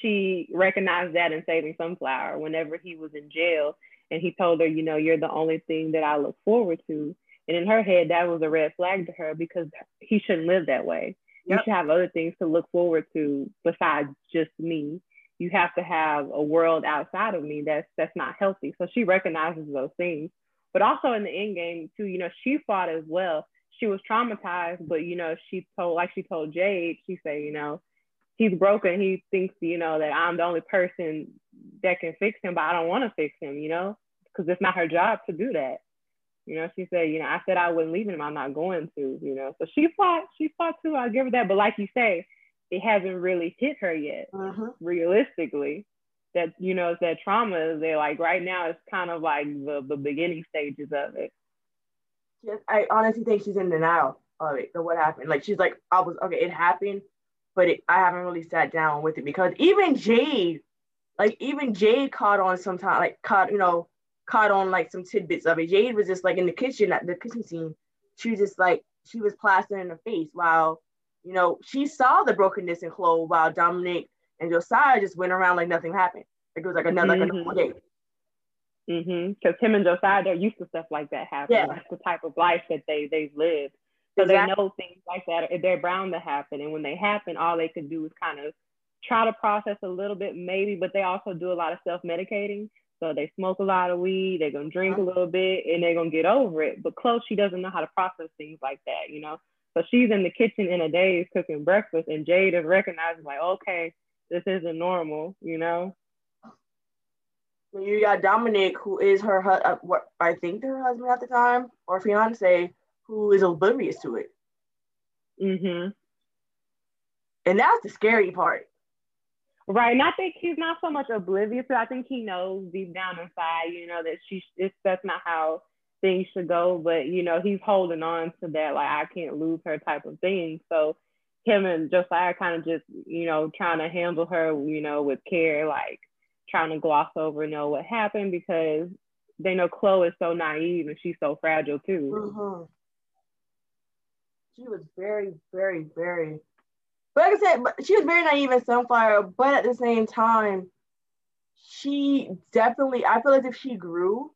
she recognized that in saving sunflower whenever he was in jail and he told her you know you're the only thing that i look forward to and in her head that was a red flag to her because he shouldn't live that way Yep. You should have other things to look forward to besides just me. You have to have a world outside of me that's that's not healthy. So she recognizes those things. But also in the end game too, you know, she fought as well. She was traumatized, but you know, she told like she told Jade, she said, you know, he's broken. He thinks, you know, that I'm the only person that can fix him, but I don't want to fix him, you know, because it's not her job to do that. You know, she said, you know, I said I wouldn't leave him. I'm not going to, you know. So she fought, she fought too. I'll give her that. But like you say, it hasn't really hit her yet, uh-huh. realistically. that you know it's that trauma. is there. like right now it's kind of like the the beginning stages of it. I honestly think she's in denial of it. So what happened? Like she's like, I was okay, it happened, but it, I haven't really sat down with it because even Jade, like even Jade caught on sometime, like caught you know caught on like some tidbits of it. Jade was just like in the kitchen at the kitchen scene. She was just like she was plastering in her face while you know she saw the brokenness in Chloe while Dominic and Josiah just went around like nothing happened. Like it was like another mm-hmm. like a normal day. Mm-hmm. Because him and Josiah, they're used to stuff like that happening. Yeah. That's the type of life that they they've lived. So exactly. they know things like that they're bound to happen. And when they happen, all they can do is kind of try to process a little bit, maybe, but they also do a lot of self-medicating. So they smoke a lot of weed, they're gonna drink a uh-huh. little bit, and they're gonna get over it. But Chloe, she doesn't know how to process things like that, you know. So she's in the kitchen in a daze cooking breakfast, and Jade is recognizing like, okay, this isn't normal, you know. You got Dominic, who is her, uh, what I think her husband at the time or fiance, who is oblivious to it. Mm-hmm. And that's the scary part. Right. And I think he's not so much oblivious, but I think he knows deep down inside, you know, that she it's that's not how things should go. But you know, he's holding on to that like I can't lose her type of thing. So him and Josiah kind of just, you know, trying to handle her, you know, with care, like trying to gloss over, know, what happened because they know Chloe is so naive and she's so fragile too. Mm-hmm. She was very, very, very, but like I said, but she was very naive in Sunflower, but at the same time, she definitely, I feel as if she grew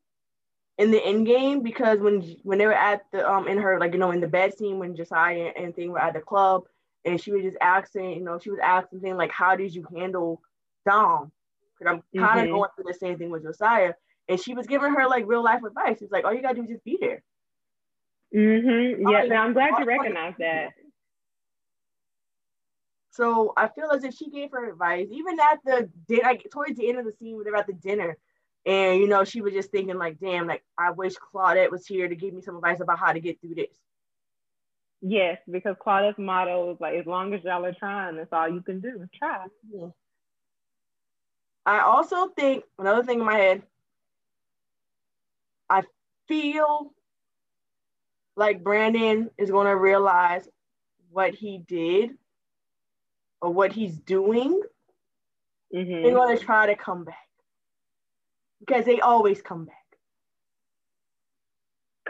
in the end game because when when they were at the um in her like you know in the bed scene when Josiah and thing were at the club and she was just asking, you know, she was asking things like, "How did you handle Dom?" I'm kind of mm-hmm. going through the same thing with Josiah, and she was giving her like real life advice. She's like, "All you gotta do is just be there." Mm-hmm. Yeah, I'm glad you recognize that. So I feel as if she gave her advice, even at the dinner, like towards the end of the scene, were at the dinner, and you know, she was just thinking like, "Damn, like I wish Claudette was here to give me some advice about how to get through this." Yes, because Claudette's motto is like, as long as y'all are trying, that's all you can do. is Try. Yeah. I also think another thing in my head. I feel like Brandon is going to realize what he did or what he's doing. Mm-hmm. They're going to try to come back because they always come back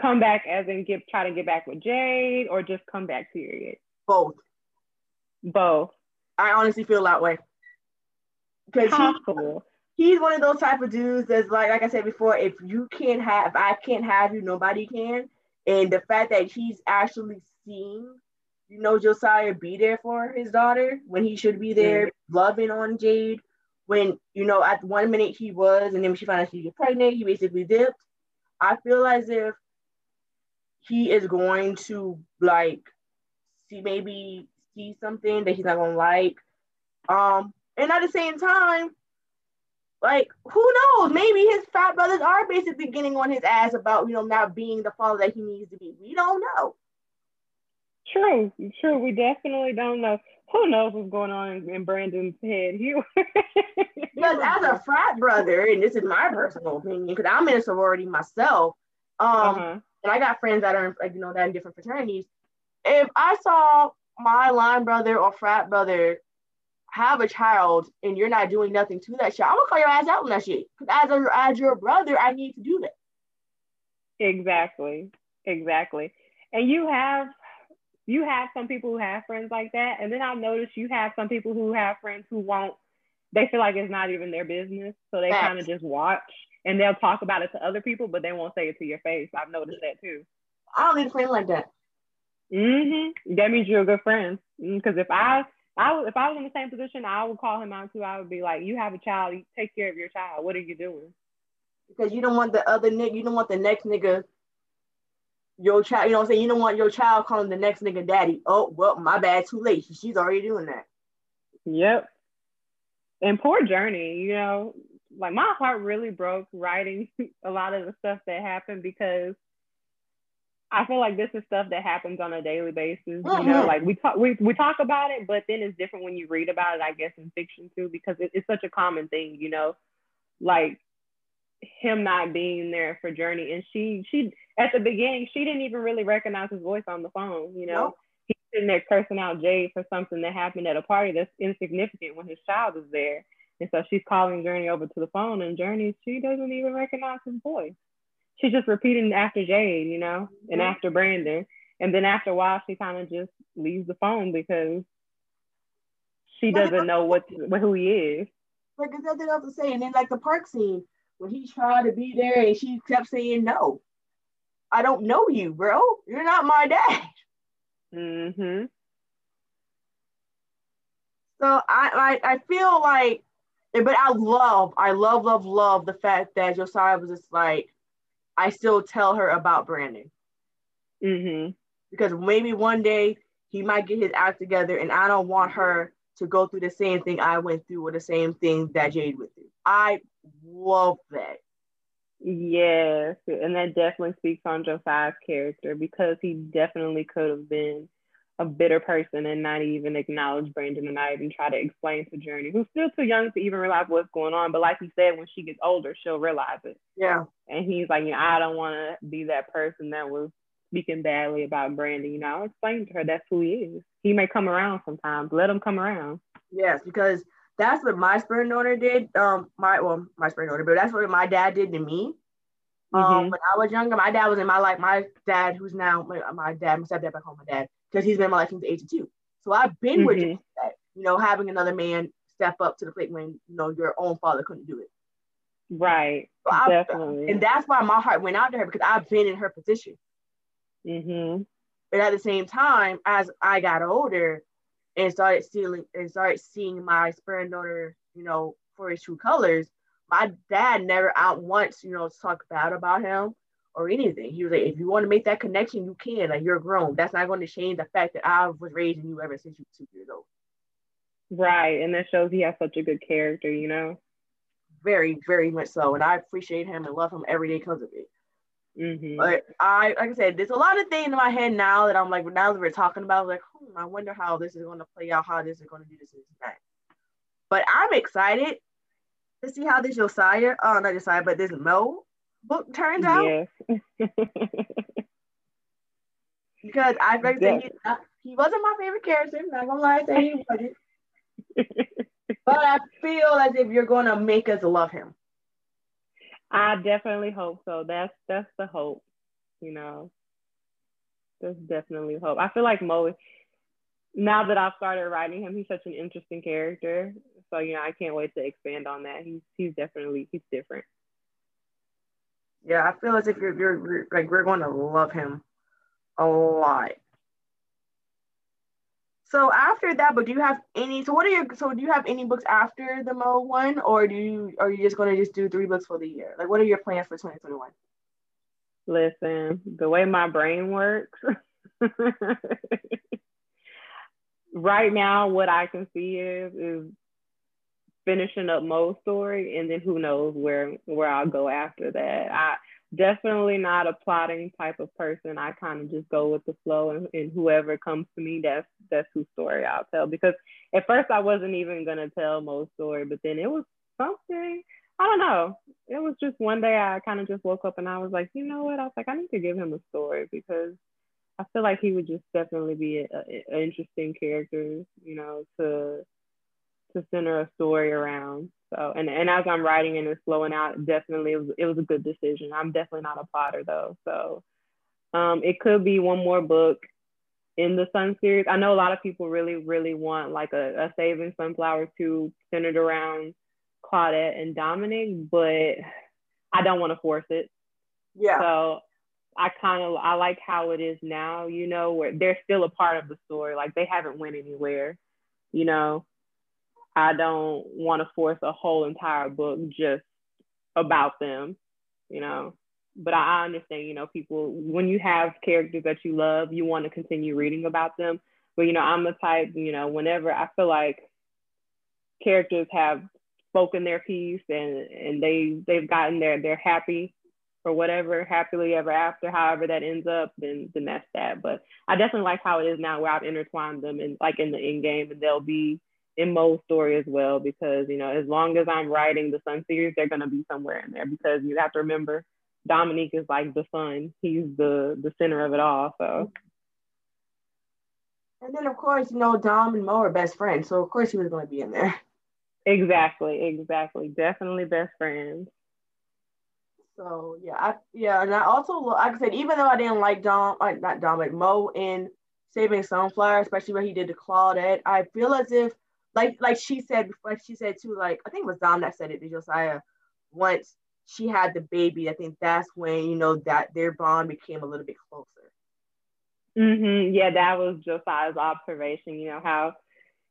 come back as in get try to get back with Jade or just come back period? Both. Both. I honestly feel that way. Because. He, he's one of those type of dudes that's like like I said before, if you can't have if I can't have you, nobody can. And the fact that he's actually seeing, you know, Josiah be there for his daughter when he should be there, mm-hmm. loving on Jade. When, you know, at one minute he was, and then when she found out she get pregnant, he basically dipped. I feel as if he is going to like see maybe see something that he's not gonna like. Um, and at the same time, like who knows? Maybe his fat brothers are basically getting on his ass about you know not being the father that he needs to be. We don't know. True, true. We definitely don't know. Who knows what's going on in, Brandon's head? He because as a frat brother, and this is my personal opinion, because I'm in a sorority myself. Um, uh-huh and I got friends that are like you know that in different fraternities. If I saw my line brother or frat brother have a child and you're not doing nothing to that child, I'm gonna call your ass out on that shit. Because as a as your brother, I need to do that. Exactly. Exactly. And you have you have some people who have friends like that. And then I've noticed you have some people who have friends who won't they feel like it's not even their business. So they kind of just watch and they'll talk about it to other people, but they won't say it to your face. I've noticed that too. I don't need a friend like that. Mm-hmm. That means you're a good friend. Because mm, if I, I if I was in the same position, I would call him out too. I would be like, "You have a child. You take care of your child. What are you doing?" Because you don't want the other nigga. You don't want the next nigga. Your child. You know what I'm saying? You don't want your child calling the next nigga daddy. Oh well, my bad. Too late. She's already doing that. Yep. And poor Journey. You know, like my heart really broke writing a lot of the stuff that happened because I feel like this is stuff that happens on a daily basis. You mm-hmm. know, like we talk we, we talk about it, but then it's different when you read about it, I guess, in fiction too, because it, it's such a common thing, you know. Like him not being there for Journey. And she she at the beginning, she didn't even really recognize his voice on the phone, you know. Nope. He's sitting there cursing out Jade for something that happened at a party that's insignificant when his child is there. And so she's calling Journey over to the phone, and Journey, she doesn't even recognize his voice. She's just repeating after Jade, you know, and mm-hmm. after Brandon. And then after a while, she kind of just leaves the phone because she doesn't know what, what who he is. Like there's nothing else to say. And then like the park scene when he tried to be there and she kept saying no. I don't know you, bro. You're not my dad. Mm-hmm. So I, I I feel like but I love, I love, love, love the fact that Josiah was just like, I still tell her about Brandon. Mm-hmm. Because maybe one day he might get his act together, and I don't want her to go through the same thing I went through or the same thing that Jade went through. I love that. Yes, and that definitely speaks on Josiah's character because he definitely could have been a bitter person and not even acknowledge Brandon and not even try to explain to Journey, who's still too young to even realize what's going on. But like you said, when she gets older, she'll realize it. Yeah. And he's like, you know, I don't want to be that person that was speaking badly about Brandon. You know, I'll explain to her that's who he is. He may come around sometimes. Let him come around. Yes, because that's what my sperm donor did. Um, my well, my sperm donor, but that's what my dad did to me. Um, mm-hmm. when I was younger, my dad was in my life. My dad, who's now my, my dad, my stepdad back home, my dad, because he's been in my life since the age of two. So I've been mm-hmm. with that, you know, having another man step up to the plate when you know your own father couldn't do it. Right. So Definitely. And that's why my heart went out to her because I've been in her position. Mm-hmm. But at the same time, as I got older and started seeing and started seeing my sperm donor, you know, for his true colors, my dad never out once, you know, talked bad about him or anything. He was like, if you want to make that connection, you can. Like you're grown. That's not going to change the fact that I was raising you ever since you were two years old. Right. And that shows he has such a good character, you know? Very, very much so. And I appreciate him and love him every day because of it. Mm-hmm. But I, like I said, there's a lot of things in my head now that I'm like, now that we're talking about, like, hmm, I wonder how this is going to play out, how this is going to do this and that. But I'm excited to see how this Josiah, oh not Josiah, but this Mo book turns out. Yes. because I yes. he, he wasn't my favorite character. I'm not gonna lie, I say he wasn't. but I feel as if you're gonna make us love him. I definitely hope so. That's that's the hope, you know. There's definitely hope. I feel like Mo now that I've started writing him, he's such an interesting character. So you know, I can't wait to expand on that. He's he's definitely he's different. Yeah, I feel as if you're, you're like we're going to love him a lot. So after that, but do you have any? So what are your? So do you have any books after the Mo one, or do you? Are you just going to just do three books for the year? Like, what are your plans for 2021? Listen, the way my brain works. right now, what I can see is is finishing up Mo's story, and then who knows where where I'll go after that. I definitely not a plotting type of person. I kind of just go with the flow, and, and whoever comes to me, that's that's whose story I'll tell. Because at first I wasn't even gonna tell Mo's story, but then it was something. I don't know. It was just one day I kind of just woke up and I was like, you know what? I was like, I need to give him a story because I feel like he would just definitely be an interesting character, you know, to to center a story around. So, and, and as I'm writing and it's flowing out, definitely it was, it was a good decision. I'm definitely not a plotter though. So, um, it could be one more book in the Sun series. I know a lot of people really, really want like a, a Saving Sunflower 2 centered around Claudette and Dominic, but I don't want to force it. Yeah. So I kind of I like how it is now, you know, where they're still a part of the story. Like they haven't went anywhere, you know. I don't want to force a whole entire book just about them, you know. But I understand, you know, people when you have characters that you love, you want to continue reading about them. But you know, I'm the type, you know, whenever I feel like characters have spoken their piece and and they they've gotten there, they're happy or whatever happily ever after, however that ends up, then then that's that. But I definitely like how it is now where I've intertwined them in like in the end game and they'll be in Mo's story as well because you know as long as I'm writing the Sun series, they're gonna be somewhere in there because you have to remember Dominique is like the sun. He's the the center of it all. So and then of course, you know, Dom and Mo are best friends. So of course he was gonna be in there. Exactly, exactly. Definitely best friends. So yeah, I yeah, and I also like I said, even though I didn't like Dom, like not Dom, but Mo in Saving Sunflower, especially when he did to Claudette, I feel as if like like she said before, she said too, like I think it was Dom that said it to Josiah once she had the baby. I think that's when you know that their bond became a little bit closer. Mm-hmm. Yeah, that was Josiah's observation. You know how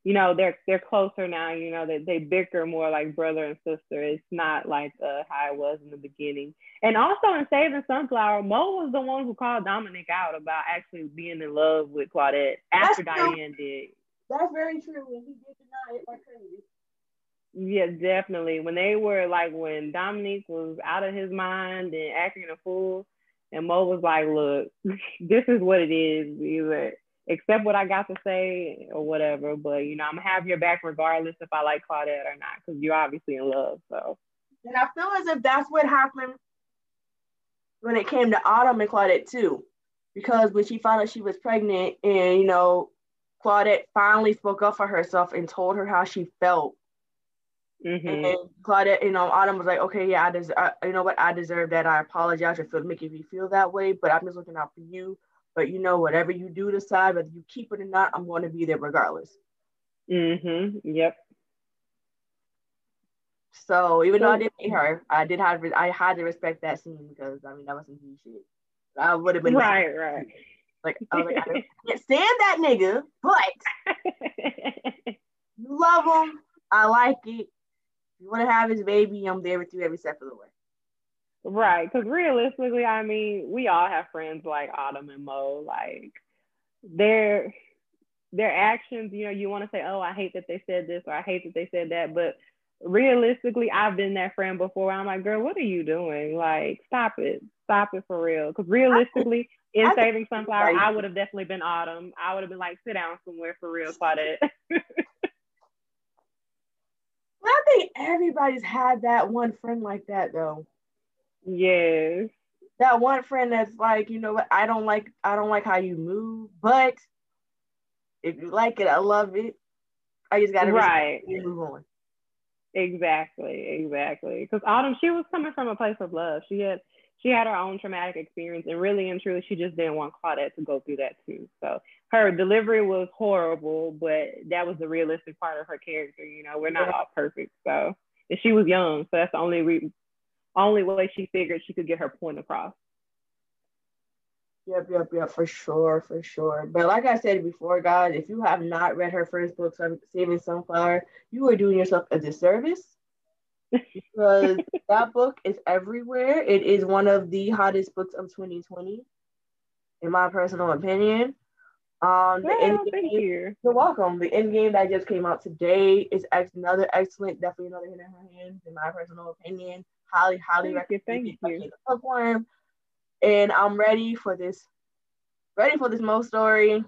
you know they're they're closer now you know that they, they bicker more like brother and sister it's not like uh, how it was in the beginning and also in saving sunflower mo was the one who called dominic out about actually being in love with claudette after that's diane did that's very true when he did deny it like crazy yeah, definitely. When they were like when Dominique was out of his mind and acting a fool, and Mo was like, "Look, this is what it is. Either accept what I got to say or whatever. But you know, I'm gonna have your back regardless if I like Claudette or not, because you're obviously in love. So. And I feel as if that's what happened when it came to Autumn and Claudette too, because when she found out she was pregnant, and you know, Claudette finally spoke up for herself and told her how she felt. Mm-hmm. And Claudette, you know, Autumn was like, okay, yeah, I deserve, you know what, I deserve that. I apologize for making you feel that way, but I'm just looking out for you but you know, whatever you do decide, whether you keep it or not, I'm going to be there regardless. Mm-hmm. Yep. So even though I didn't hate her, I did have I had to respect that scene because I mean that was some shit. I would have been right, like, right. Like I was like, I can't stand that nigga, but you love him. I like it. You want to have his baby, I'm there with you every step of the way. Right, because realistically, I mean, we all have friends like Autumn and Mo. Like their their actions, you know, you want to say, "Oh, I hate that they said this," or "I hate that they said that," but realistically, I've been that friend before. I'm like, "Girl, what are you doing? Like, stop it, stop it for real." Because realistically, in I Saving Sunflower. I would have definitely been Autumn. I would have been like, "Sit down somewhere for real, Claudette." I think everybody's had that one friend like that, though. Yes. That one friend that's like, you know what, I don't like I don't like how you move, but if you like it, I love it. I just gotta right. move on. Exactly, exactly. Because Autumn, she was coming from a place of love. She had she had her own traumatic experience, and really and truly, she just didn't want Claudette to go through that too. So her delivery was horrible, but that was the realistic part of her character. You know, we're not all perfect. So and she was young, so that's the only re- only way she figured she could get her point across. Yep, yep, yep, for sure, for sure. But like I said before, guys, if you have not read her first book, Saving Sunflower, you are doing yourself a disservice because that book is everywhere. It is one of the hottest books of 2020, in my personal opinion. Um, the end thank game, you. You're welcome. The end game that just came out today is ex- another excellent, definitely another hit in her hands, in my personal opinion highly, highly thank recommend you. Thank you. Bookworm. And I'm ready for this, ready for this Mo story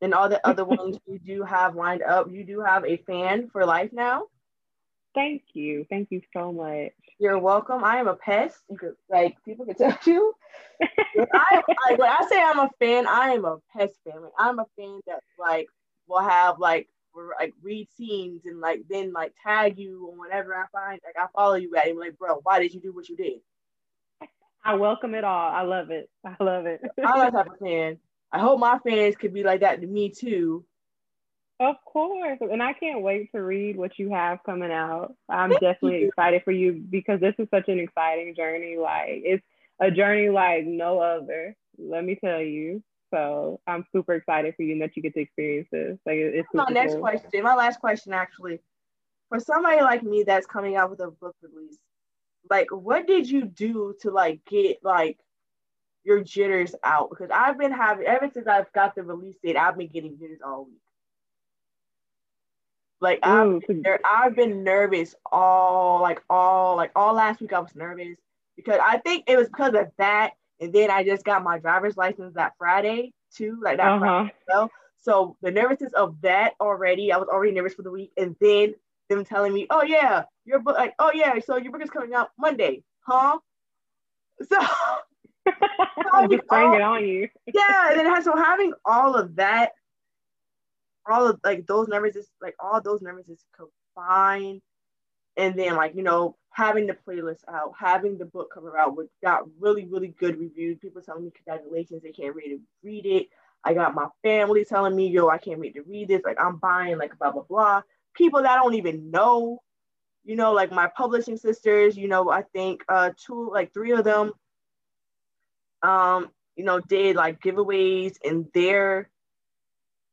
and all the other ones you do have lined up. You do have a fan for life now. Thank you. Thank you so much. You're welcome. I am a pest. Could like people can tell you. I, I, when I say I'm a fan, I am a pest fan. Like, I'm a fan that like will have like like read scenes and like then like tag you or whatever I find. Like I follow you at him like, bro, why did you do what you did? I welcome it all. I love it. I love it. I'm that type of fan. I hope my fans could be like that to me too. Of course. And I can't wait to read what you have coming out. I'm Thank definitely you. excited for you because this is such an exciting journey. Like it's a journey like no other. Let me tell you. So I'm super excited for you and that you get to experience this. Like it's my next cool. question. My last question actually. For somebody like me that's coming out with a book release, like what did you do to like get like your jitters out? Because I've been having ever since I've got the release date, I've been getting jitters all week. Like I've, been, I've been nervous all like all like all last week I was nervous. because I think it was because of that. And then I just got my driver's license that Friday too, like that uh-huh. Friday. Well. So the nervousness of that already, I was already nervous for the week. And then them telling me, oh yeah, your book, like, oh yeah, so your book is coming out Monday, huh? So just it on you. yeah, and then so having all of that, all of like those numbers is like all those numbers is combined, and then like you know having the playlist out, having the book cover out, which got really really good reviews. People telling me congratulations, they can't read it, read it. I got my family telling me, yo, I can't wait to read this. Like I'm buying like blah blah blah. People that I don't even know, you know, like my publishing sisters, you know, I think uh two, like three of them um, you know, did like giveaways in their,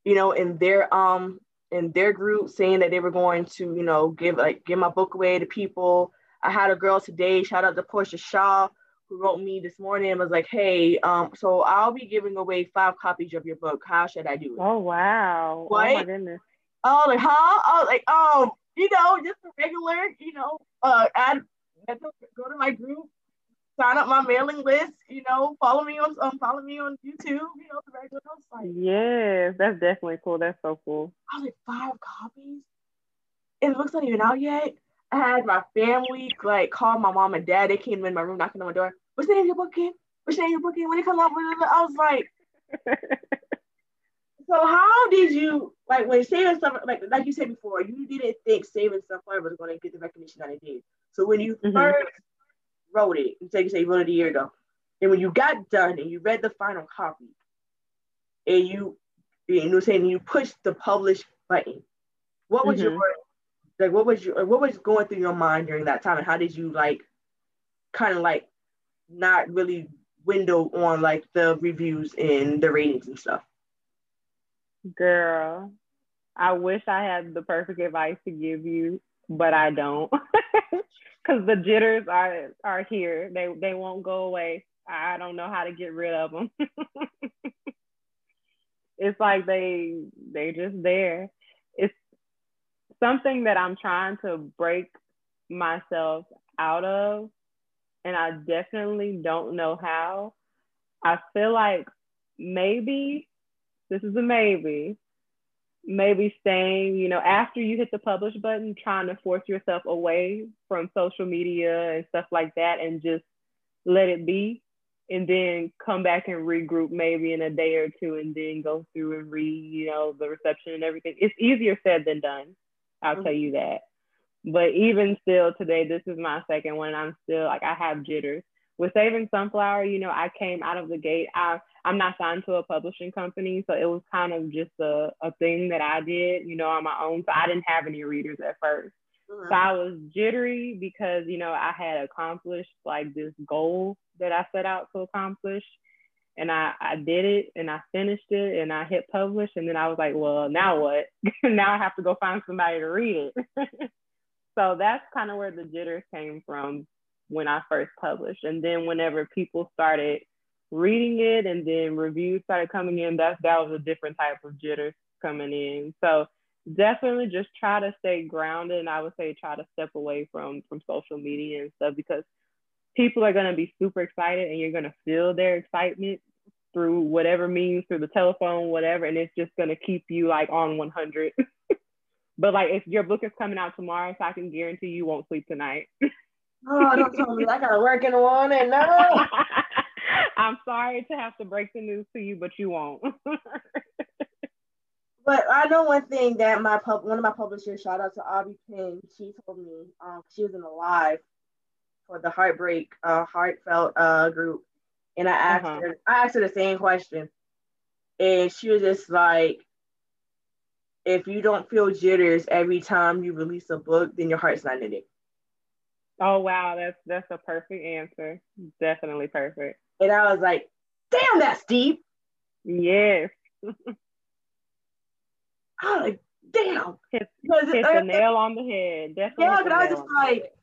you know, in their um in their group saying that they were going to, you know, give like give my book away to people. I had a girl today, shout out to Portia Shaw, who wrote me this morning and was like, hey, um, so I'll be giving away five copies of your book. How should I do it? Oh wow. What? Oh my goodness. Oh like huh? Was like, um, you know, just a regular, you know, uh add go to my group, sign up my mailing list, you know, follow me on um, follow me on YouTube, you know, the regular like Yes, that's definitely cool. That's so cool. I was like five copies. And the book's not even out yet. I had my family like call my mom and dad. They came in my room knocking on my door. What's the name of your book again? What's the name of your book again? When it comes out, I was like, so how did you like when saving stuff like like you said before, you didn't think saving stuff was going to get the recognition that it did. So when you mm-hmm. first wrote it, you say you say you wrote it a year ago, and when you got done and you read the final copy, and you you know saying you pushed the publish button, what was mm-hmm. your like what was your what was going through your mind during that time, and how did you like kind of like not really window on like the reviews and the ratings and stuff? Girl, I wish I had the perfect advice to give you, but I don't. because the jitters are are here. They they won't go away. I don't know how to get rid of them. it's like they they just there. It's something that I'm trying to break myself out of, and I definitely don't know how. I feel like maybe this is a maybe maybe staying, you know, after you hit the publish button, trying to force yourself away from social media and stuff like that and just let it be. And then come back and regroup maybe in a day or two and then go through and read, you know, the reception and everything. It's easier said than done. I'll mm-hmm. tell you that. But even still today, this is my second one. I'm still like, I have jitters. With Saving Sunflower, you know, I came out of the gate. I I'm not signed to a publishing company, so it was kind of just a, a thing that I did, you know, on my own. So I didn't have any readers at 1st mm-hmm. So I was jittery because, you know, I had accomplished like this goal that I set out to accomplish. And I, I did it and I finished it and I hit publish. And then I was like, well, now what? now I have to go find somebody to read it. so that's kind of where the jitters came from when I first published. And then whenever people started reading it and then reviews started coming in, that that was a different type of jitters coming in. So definitely just try to stay grounded and I would say try to step away from from social media and stuff because people are gonna be super excited and you're gonna feel their excitement through whatever means, through the telephone, whatever, and it's just gonna keep you like on 100. but like if your book is coming out tomorrow, so I can guarantee you won't sleep tonight. oh, don't tell me I gotta work in the morning. No. I'm sorry to have to break the news to you, but you won't. but I know one thing that my pub, one of my publishers, shout out to Abby Payne, she told me um, she was in a live for the Heartbreak uh, Heartfelt uh, group, and I asked uh-huh. her, I asked her the same question, and she was just like, if you don't feel jitters every time you release a book, then your heart's not in it. Oh wow, that's that's a perfect answer. Definitely perfect. And I was like, damn, that's deep. Yes. I was like, damn. Hit, hit the nail on the head. Definitely. Yeah, but I was just like,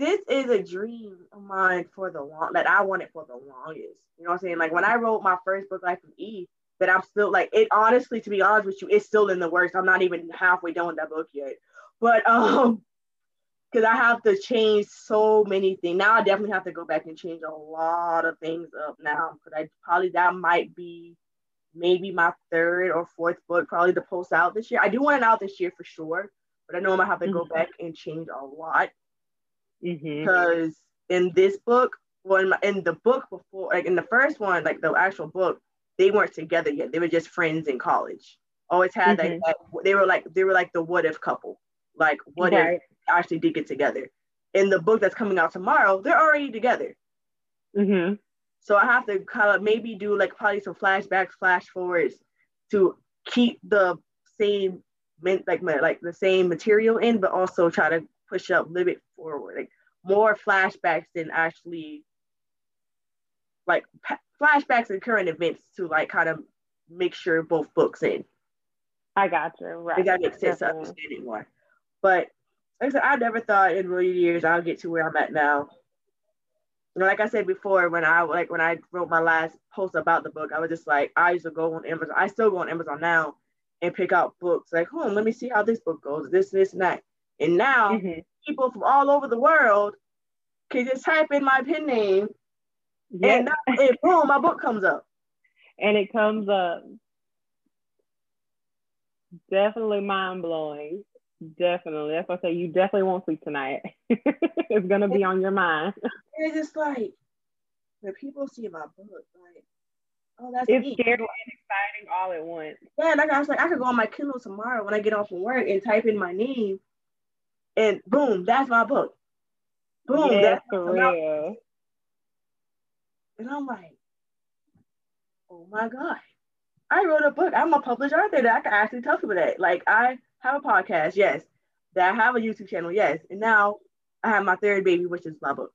this is a dream of mine for the long that I wanted for the longest. You know what I'm saying? Like when I wrote my first book, Life of E, that I'm still like it honestly, to be honest with you, it's still in the works. I'm not even halfway done with that book yet. But um because I have to change so many things. Now I definitely have to go back and change a lot of things up now because I probably that might be maybe my third or fourth book probably to post out this year. I do want it out this year for sure, but I know I'm gonna have to mm-hmm. go back and change a lot mm-hmm. because in this book, well, in, my, in the book before, like in the first one, like the actual book, they weren't together yet. They were just friends in college. Always had mm-hmm. like that, they were like they were like the what if couple. Like what right. if actually did get together. In the book that's coming out tomorrow, they're already together. Mm-hmm. So I have to kind of maybe do like probably some flashbacks, flash forwards to keep the same like like the same material in, but also try to push up, a little bit forward, like more flashbacks than actually like pa- flashbacks and current events to like kind of make sure both books in. I got you. Right. It got make sense to understand it more. But like I said, I never thought in a million years I'll get to where I'm at now. You know, like I said before, when I like when I wrote my last post about the book, I was just like, I used to go on Amazon. I still go on Amazon now and pick out books like, hmm, let me see how this book goes, this, this, and that. And now mm-hmm. people from all over the world can just type in my pen name yes. and, now, and boom, my book comes up. And it comes up. Definitely mind blowing. Definitely. That's why I say you definitely won't sleep tonight. it's gonna be on your mind. It's just like when people see my book, like, oh, that's it's neat. scary and exciting all at once. Yeah, like I was like, I could go on my Kindle tomorrow when I get off from work and type in my name, and boom, that's my book. Boom, yes, that's for real. And I'm like, oh my god, I wrote a book. I'm a published author that I can actually tell people that. Like I have a podcast, yes. That I have a YouTube channel, yes. And now I have my third baby, which is my book.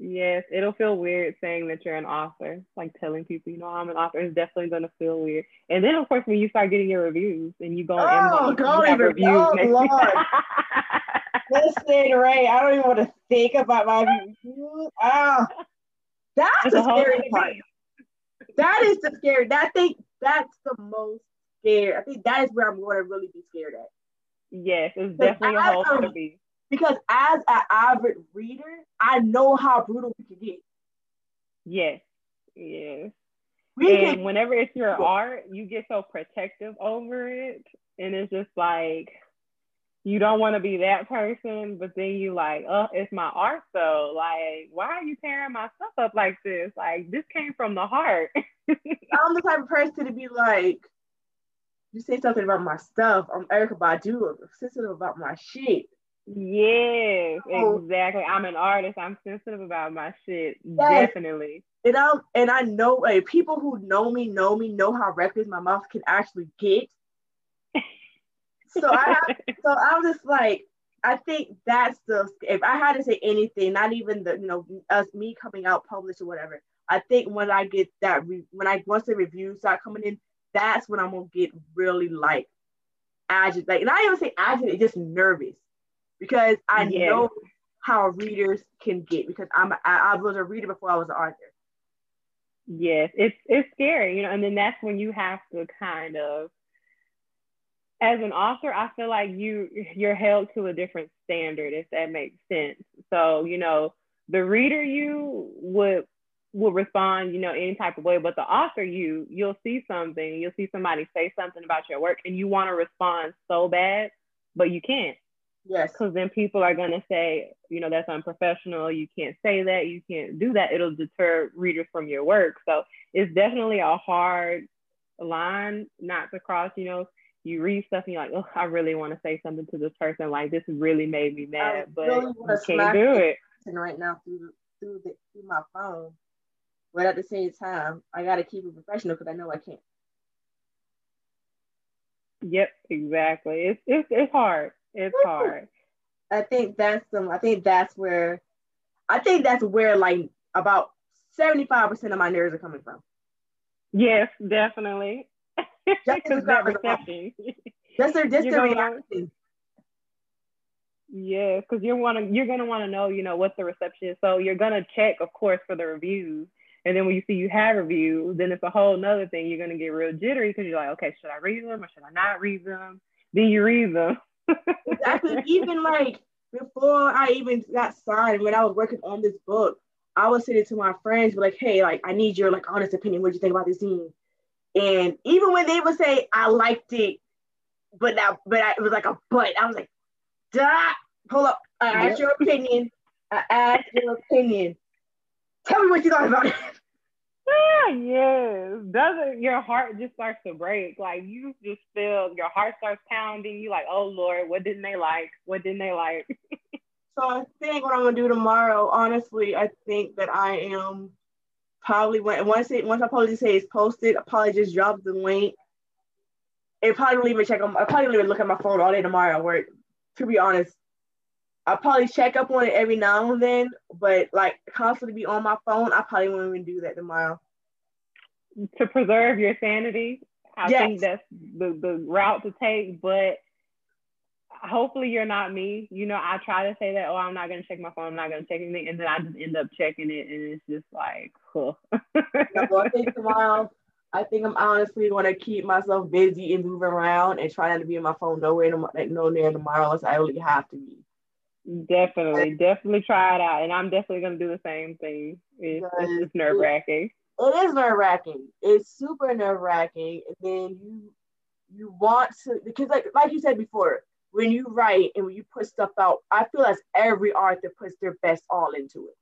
Yes, it'll feel weird saying that you're an author, like telling people, you know, I'm an author. It's definitely gonna feel weird. And then, of course, when you start getting your reviews and you go oh, Amazon, you have reviews. Oh, Lord. Listen, Rae, I don't even want to think about my reviews. Oh, that's it's the scary part. That is the scary. That thing. That's the most scared. I think that is where I'm going to really be scared at. Yes, it's definitely a whole to be. Because as an avid reader, I know how brutal we can get. Yes, yes. We and can, whenever it's your art, you get so protective over it, and it's just like you don't want to be that person, but then you like, oh, it's my art though. Like, why are you tearing my stuff up like this? Like, this came from the heart. I'm the type of person to be like, you say something about my stuff, I'm Erykah Badu, I'm sensitive about my shit. Yes, exactly. I'm an artist. I'm sensitive about my shit. Yes. Definitely. And I and I know like people who know me know me know how reckless my mouth can actually get. so I have, so I was just like, I think that's the if I had to say anything, not even the you know us me coming out published or whatever. I think when I get that re- when I once the reviews start coming in, that's when I'm gonna get really like agitated. Like, and I even say agitated, just nervous because I yeah. know how readers can get because I'm I, I was a reader before I was an author. Yes, it's it's scary, you know, and then that's when you have to kind of as an author, I feel like you you're held to a different standard, if that makes sense. So, you know, the reader you would will respond, you know, any type of way. But the author, you, you'll see something, you'll see somebody say something about your work, and you want to respond so bad, but you can't. Yes. Because then people are gonna say, you know, that's unprofessional. You can't say that. You can't do that. It'll deter readers from your work. So it's definitely a hard line not to cross. You know, you read stuff and you're like, oh, I really want to say something to this person. Like this really made me mad, but really you can't do it. And right now through through the, through my phone but at the same time, I got to keep it professional because I know I can't. Yep, exactly. It's it's it's hard. It's hard. I think that's some. I think that's where, I think that's where like about seventy five percent of my nerves are coming from. Yes, definitely. Just that reception. Just their just their reaction. Yes, because you're wanna you're gonna want to know, you know, what the reception is. So you're gonna check, of course, for the reviews. And then when you see you have reviews, then it's a whole nother thing. You're gonna get real jittery because you're like, okay, should I read them or should I not read them? Then you read them. exactly. Even like before I even got signed, when I was working on this book, I was saying to my friends, like, hey, like, I need your like honest opinion. What do you think about this scene? And even when they would say I liked it, but now, but I, it was like a but. I was like, duh, hold up. Uh, I asked yep. your opinion. Uh, I asked your opinion. Tell me what you thought about it. Ah, yes. Doesn't your heart just starts to break? Like you just feel your heart starts pounding. You like, oh Lord, what didn't they like? What didn't they like? so I think what I'm gonna do tomorrow, honestly, I think that I am probably when once it once I probably say it's posted, I probably just drop the link. And probably don't even check on I probably don't even look at my phone all day tomorrow. Where to be honest, I probably check up on it every now and then, but like constantly be on my phone, I probably won't even do that tomorrow. To preserve your sanity, I yes. think that's the, the route to take. But hopefully you're not me. You know, I try to say that, oh, I'm not gonna check my phone, I'm not gonna check anything, and then I just end up checking it, and it's just like, huh. well, I think tomorrow, I think I'm honestly gonna keep myself busy and moving around and try not to be on my phone nowhere, no near tomorrow unless I really have to be. Definitely, definitely try it out, and I'm definitely gonna do the same thing. It's, it's nerve wracking. It is nerve wracking. It's super nerve wracking, and then you you want to because like like you said before, when you write and when you put stuff out, I feel as every author puts their best all into it.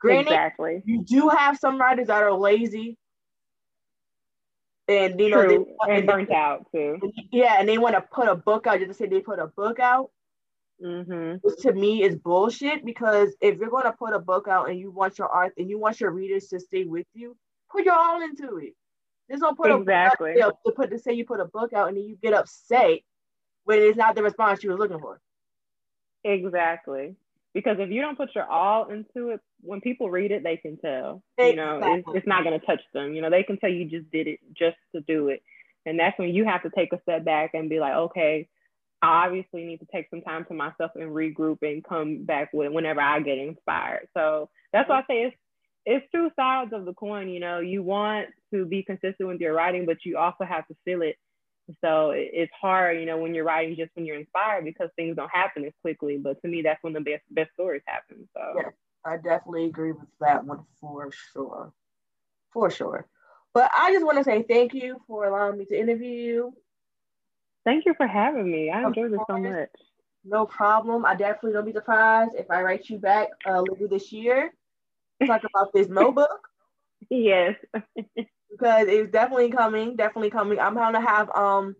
Granted, exactly. You do have some writers that are lazy. And you know, True. they, and burnt they, out too. Yeah, and they want to put a book out just to say they put a book out. Mm-hmm. Which to me is bullshit because if you're going to put a book out and you want your art and you want your readers to stay with you, put your all into it. Just don't put exactly. a book out, to put to say you put a book out and then you get upset when it's not the response you were looking for. Exactly. Because if you don't put your all into it, when people read it, they can tell. Exactly. You know, it's, it's not going to touch them. You know, they can tell you just did it just to do it. And that's when you have to take a step back and be like, okay, I obviously need to take some time to myself and regroup and come back with whenever I get inspired. So that's why I say it's it's two sides of the coin. You know, you want to be consistent with your writing, but you also have to feel it. So it's hard, you know, when you're writing just when you're inspired because things don't happen as quickly. But to me, that's when the best best stories happen. So yeah, I definitely agree with that one for sure, for sure. But I just want to say thank you for allowing me to interview you. Thank you for having me. I enjoyed it so much. No problem. I definitely don't be surprised if I write you back uh, later this year. Talk about this Mo book. Yes. because it's definitely coming. Definitely coming. I'm gonna have um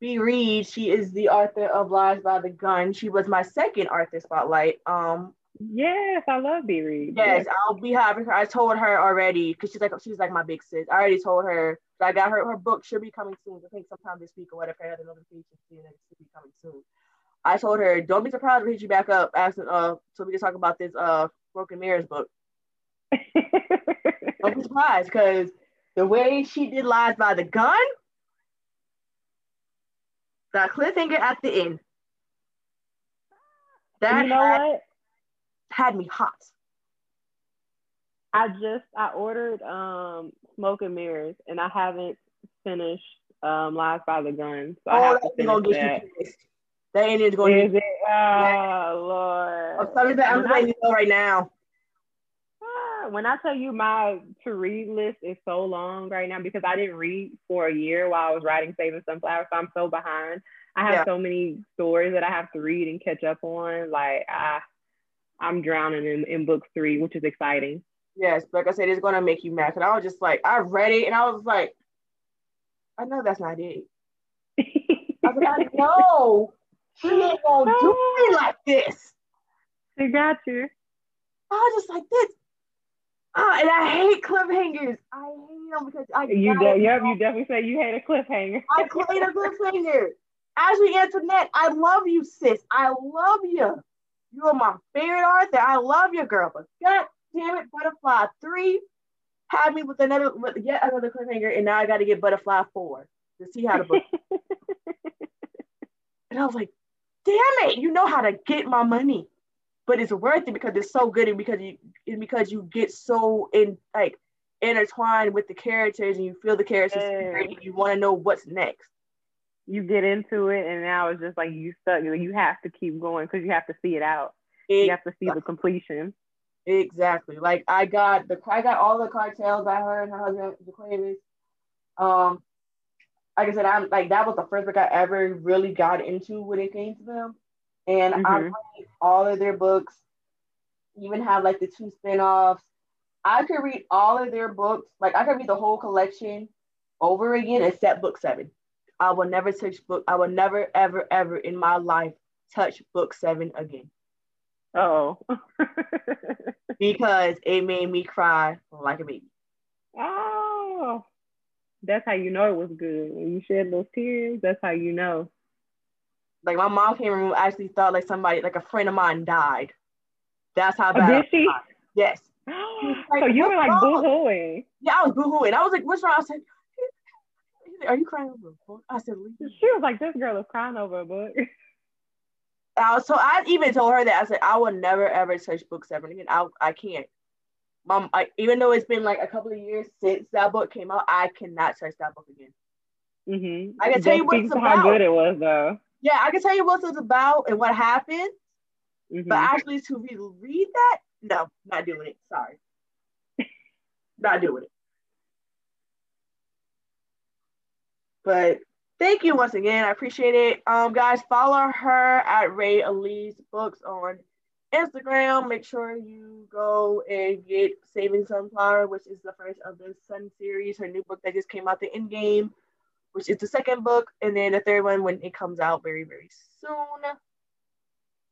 B Reed. She is the author of Lies by the Gun. She was my second author spotlight. Um. Yes, I love B Reed. Yes, I'll be having her. I told her already because she's like she's like my big sis. I already told her I got her her book should be coming soon. I think sometime this week or whatever. I had a notification saying that it should be coming soon. I told her, don't be surprised if we hit you back up asking uh so we can talk about this uh Broken Mirrors book. don't be surprised because the way she did Lies by the Gun, that cliffhanger at the end. That you know had, what? Had me hot. I just I ordered um Smoke and Mirrors and I haven't finished um Lies by the Gun. So oh, I have to finish gonna that. Get you that ending's going Is to it? Oh Lord. I'm sorry that I'm letting you know right now. Ah, when I tell you my to read list is so long right now because I didn't read for a year while I was writing Saving Sunflower, so I'm so behind. I have yeah. so many stories that I have to read and catch up on. Like I, I'm drowning in, in book three, which is exciting. Yes, like I said, it's gonna make you mad. And I was just like, I read it and I was like, I know that's not it. I was like, I know she ain't gonna do me like this. She got you. I was just like this. Oh, and I hate cliffhangers. I hate them because I. You de- yep, you definitely say you hate a cliffhanger. I hate a cliffhanger. Ashley Antoinette, I love you, sis. I love you. You are my favorite author. I love your girl. But God damn it, Butterfly 3 had me with another with yet another cliffhanger, and now I gotta get Butterfly 4 to see how to book. and I was like, damn it, you know how to get my money. But it's worth it because it's so good and because you and because you get so in like intertwined with the characters and you feel the characters you want to know what's next. You get into it and now it's just like you stuck. You have to keep going because you have to see it out. Exactly. You have to see the completion. Exactly. Like I got the I got all the cartels by her and her husband JaQuavis. Um, like I said, I'm like that was the first book I ever really got into when it came to them, and mm-hmm. I read all of their books. Even have like the two spin-offs. I could read all of their books. Like I could read the whole collection over again, except book seven. I will never touch book. I will never, ever, ever in my life touch book seven again. Oh. because it made me cry like a baby. Oh. That's how you know it was good. When you shed those tears, that's how you know. Like my mom came and actually thought like somebody, like a friend of mine died. That's how oh, bad. Oh, did she? Yes. Like, so you were like boo-hooing. Yeah, I was boo-hooing. I was like, what's wrong? I said, are you crying over a book? I said, Leave. She was like, this girl is crying over a book. Uh, so I even told her that I said I will never ever touch book seven again. I I can't. Mom, I, even though it's been like a couple of years since that book came out, I cannot touch that book again. Mm-hmm. I can tell you what it's about. How good it was, though. Yeah, I can tell you what it's about and what happened. Mm-hmm. But actually, to read that, no, not doing it. Sorry, not doing it. But thank you once again. I appreciate it. Um, guys, follow her at Rae Lyse Books on Instagram. Make sure you go and get Saving Sunflower, which is the first of the Sun series. Her new book that just came out, The End Game, which is the second book, and then the third one when it comes out very, very soon.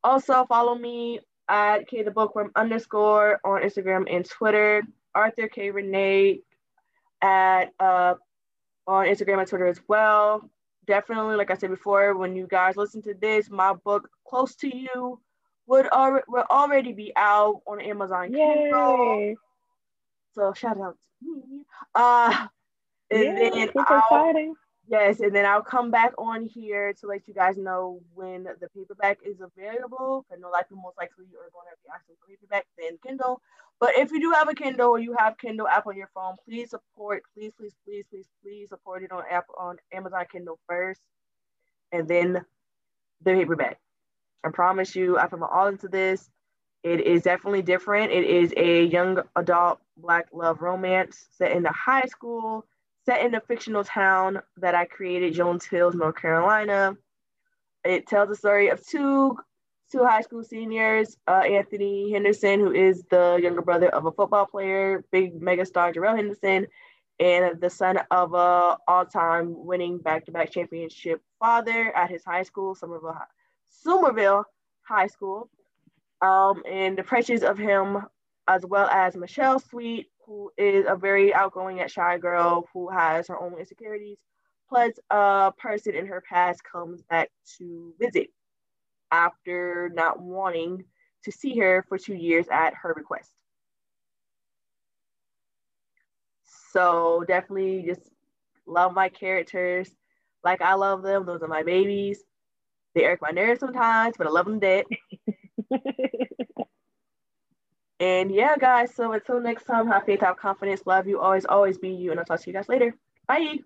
Also, follow me at K the Bookworm underscore on Instagram and Twitter. Arthur KayReenea at uh on Instagram and Twitter as well. Definitely, like I said before, when you guys listen to this, my book Close to You would already will already be out on Amazon Yay. Kindle. So shout out to me. Uh and yeah, then I'll, exciting. Yes, and then I'll come back on here to let you guys know when the paperback is available. I know like most likely are going to be asking for paperback than Kindle. But if you do have a Kindle or you have Kindle app on your phone, please support, please, please, please, please, please support it on app on Amazon Kindle first, and then the paperback. I promise you, I put my all into this. It is definitely different. It is a young adult black love romance set in the high school set in a fictional town that I created, Jones Hills, North Carolina. It tells the story of two two high school seniors, uh, Anthony Henderson, who is the younger brother of a football player, big megastar Jarrell Henderson, and the son of a all-time winning back-to-back championship father at his high school, Somerville, Somerville High School. Um, and the pressures of him, as well as Michelle Sweet, who is a very outgoing yet shy girl who has her own insecurities, plus a person in her past comes back to visit after not wanting to see her for two years at her request. So definitely just love my characters like I love them. Those are my babies. They irk my nerves sometimes, but I love them dead. And yeah, guys, so until next time, have faith, have confidence, love you, always, always be you, and I'll talk to you guys later. Bye.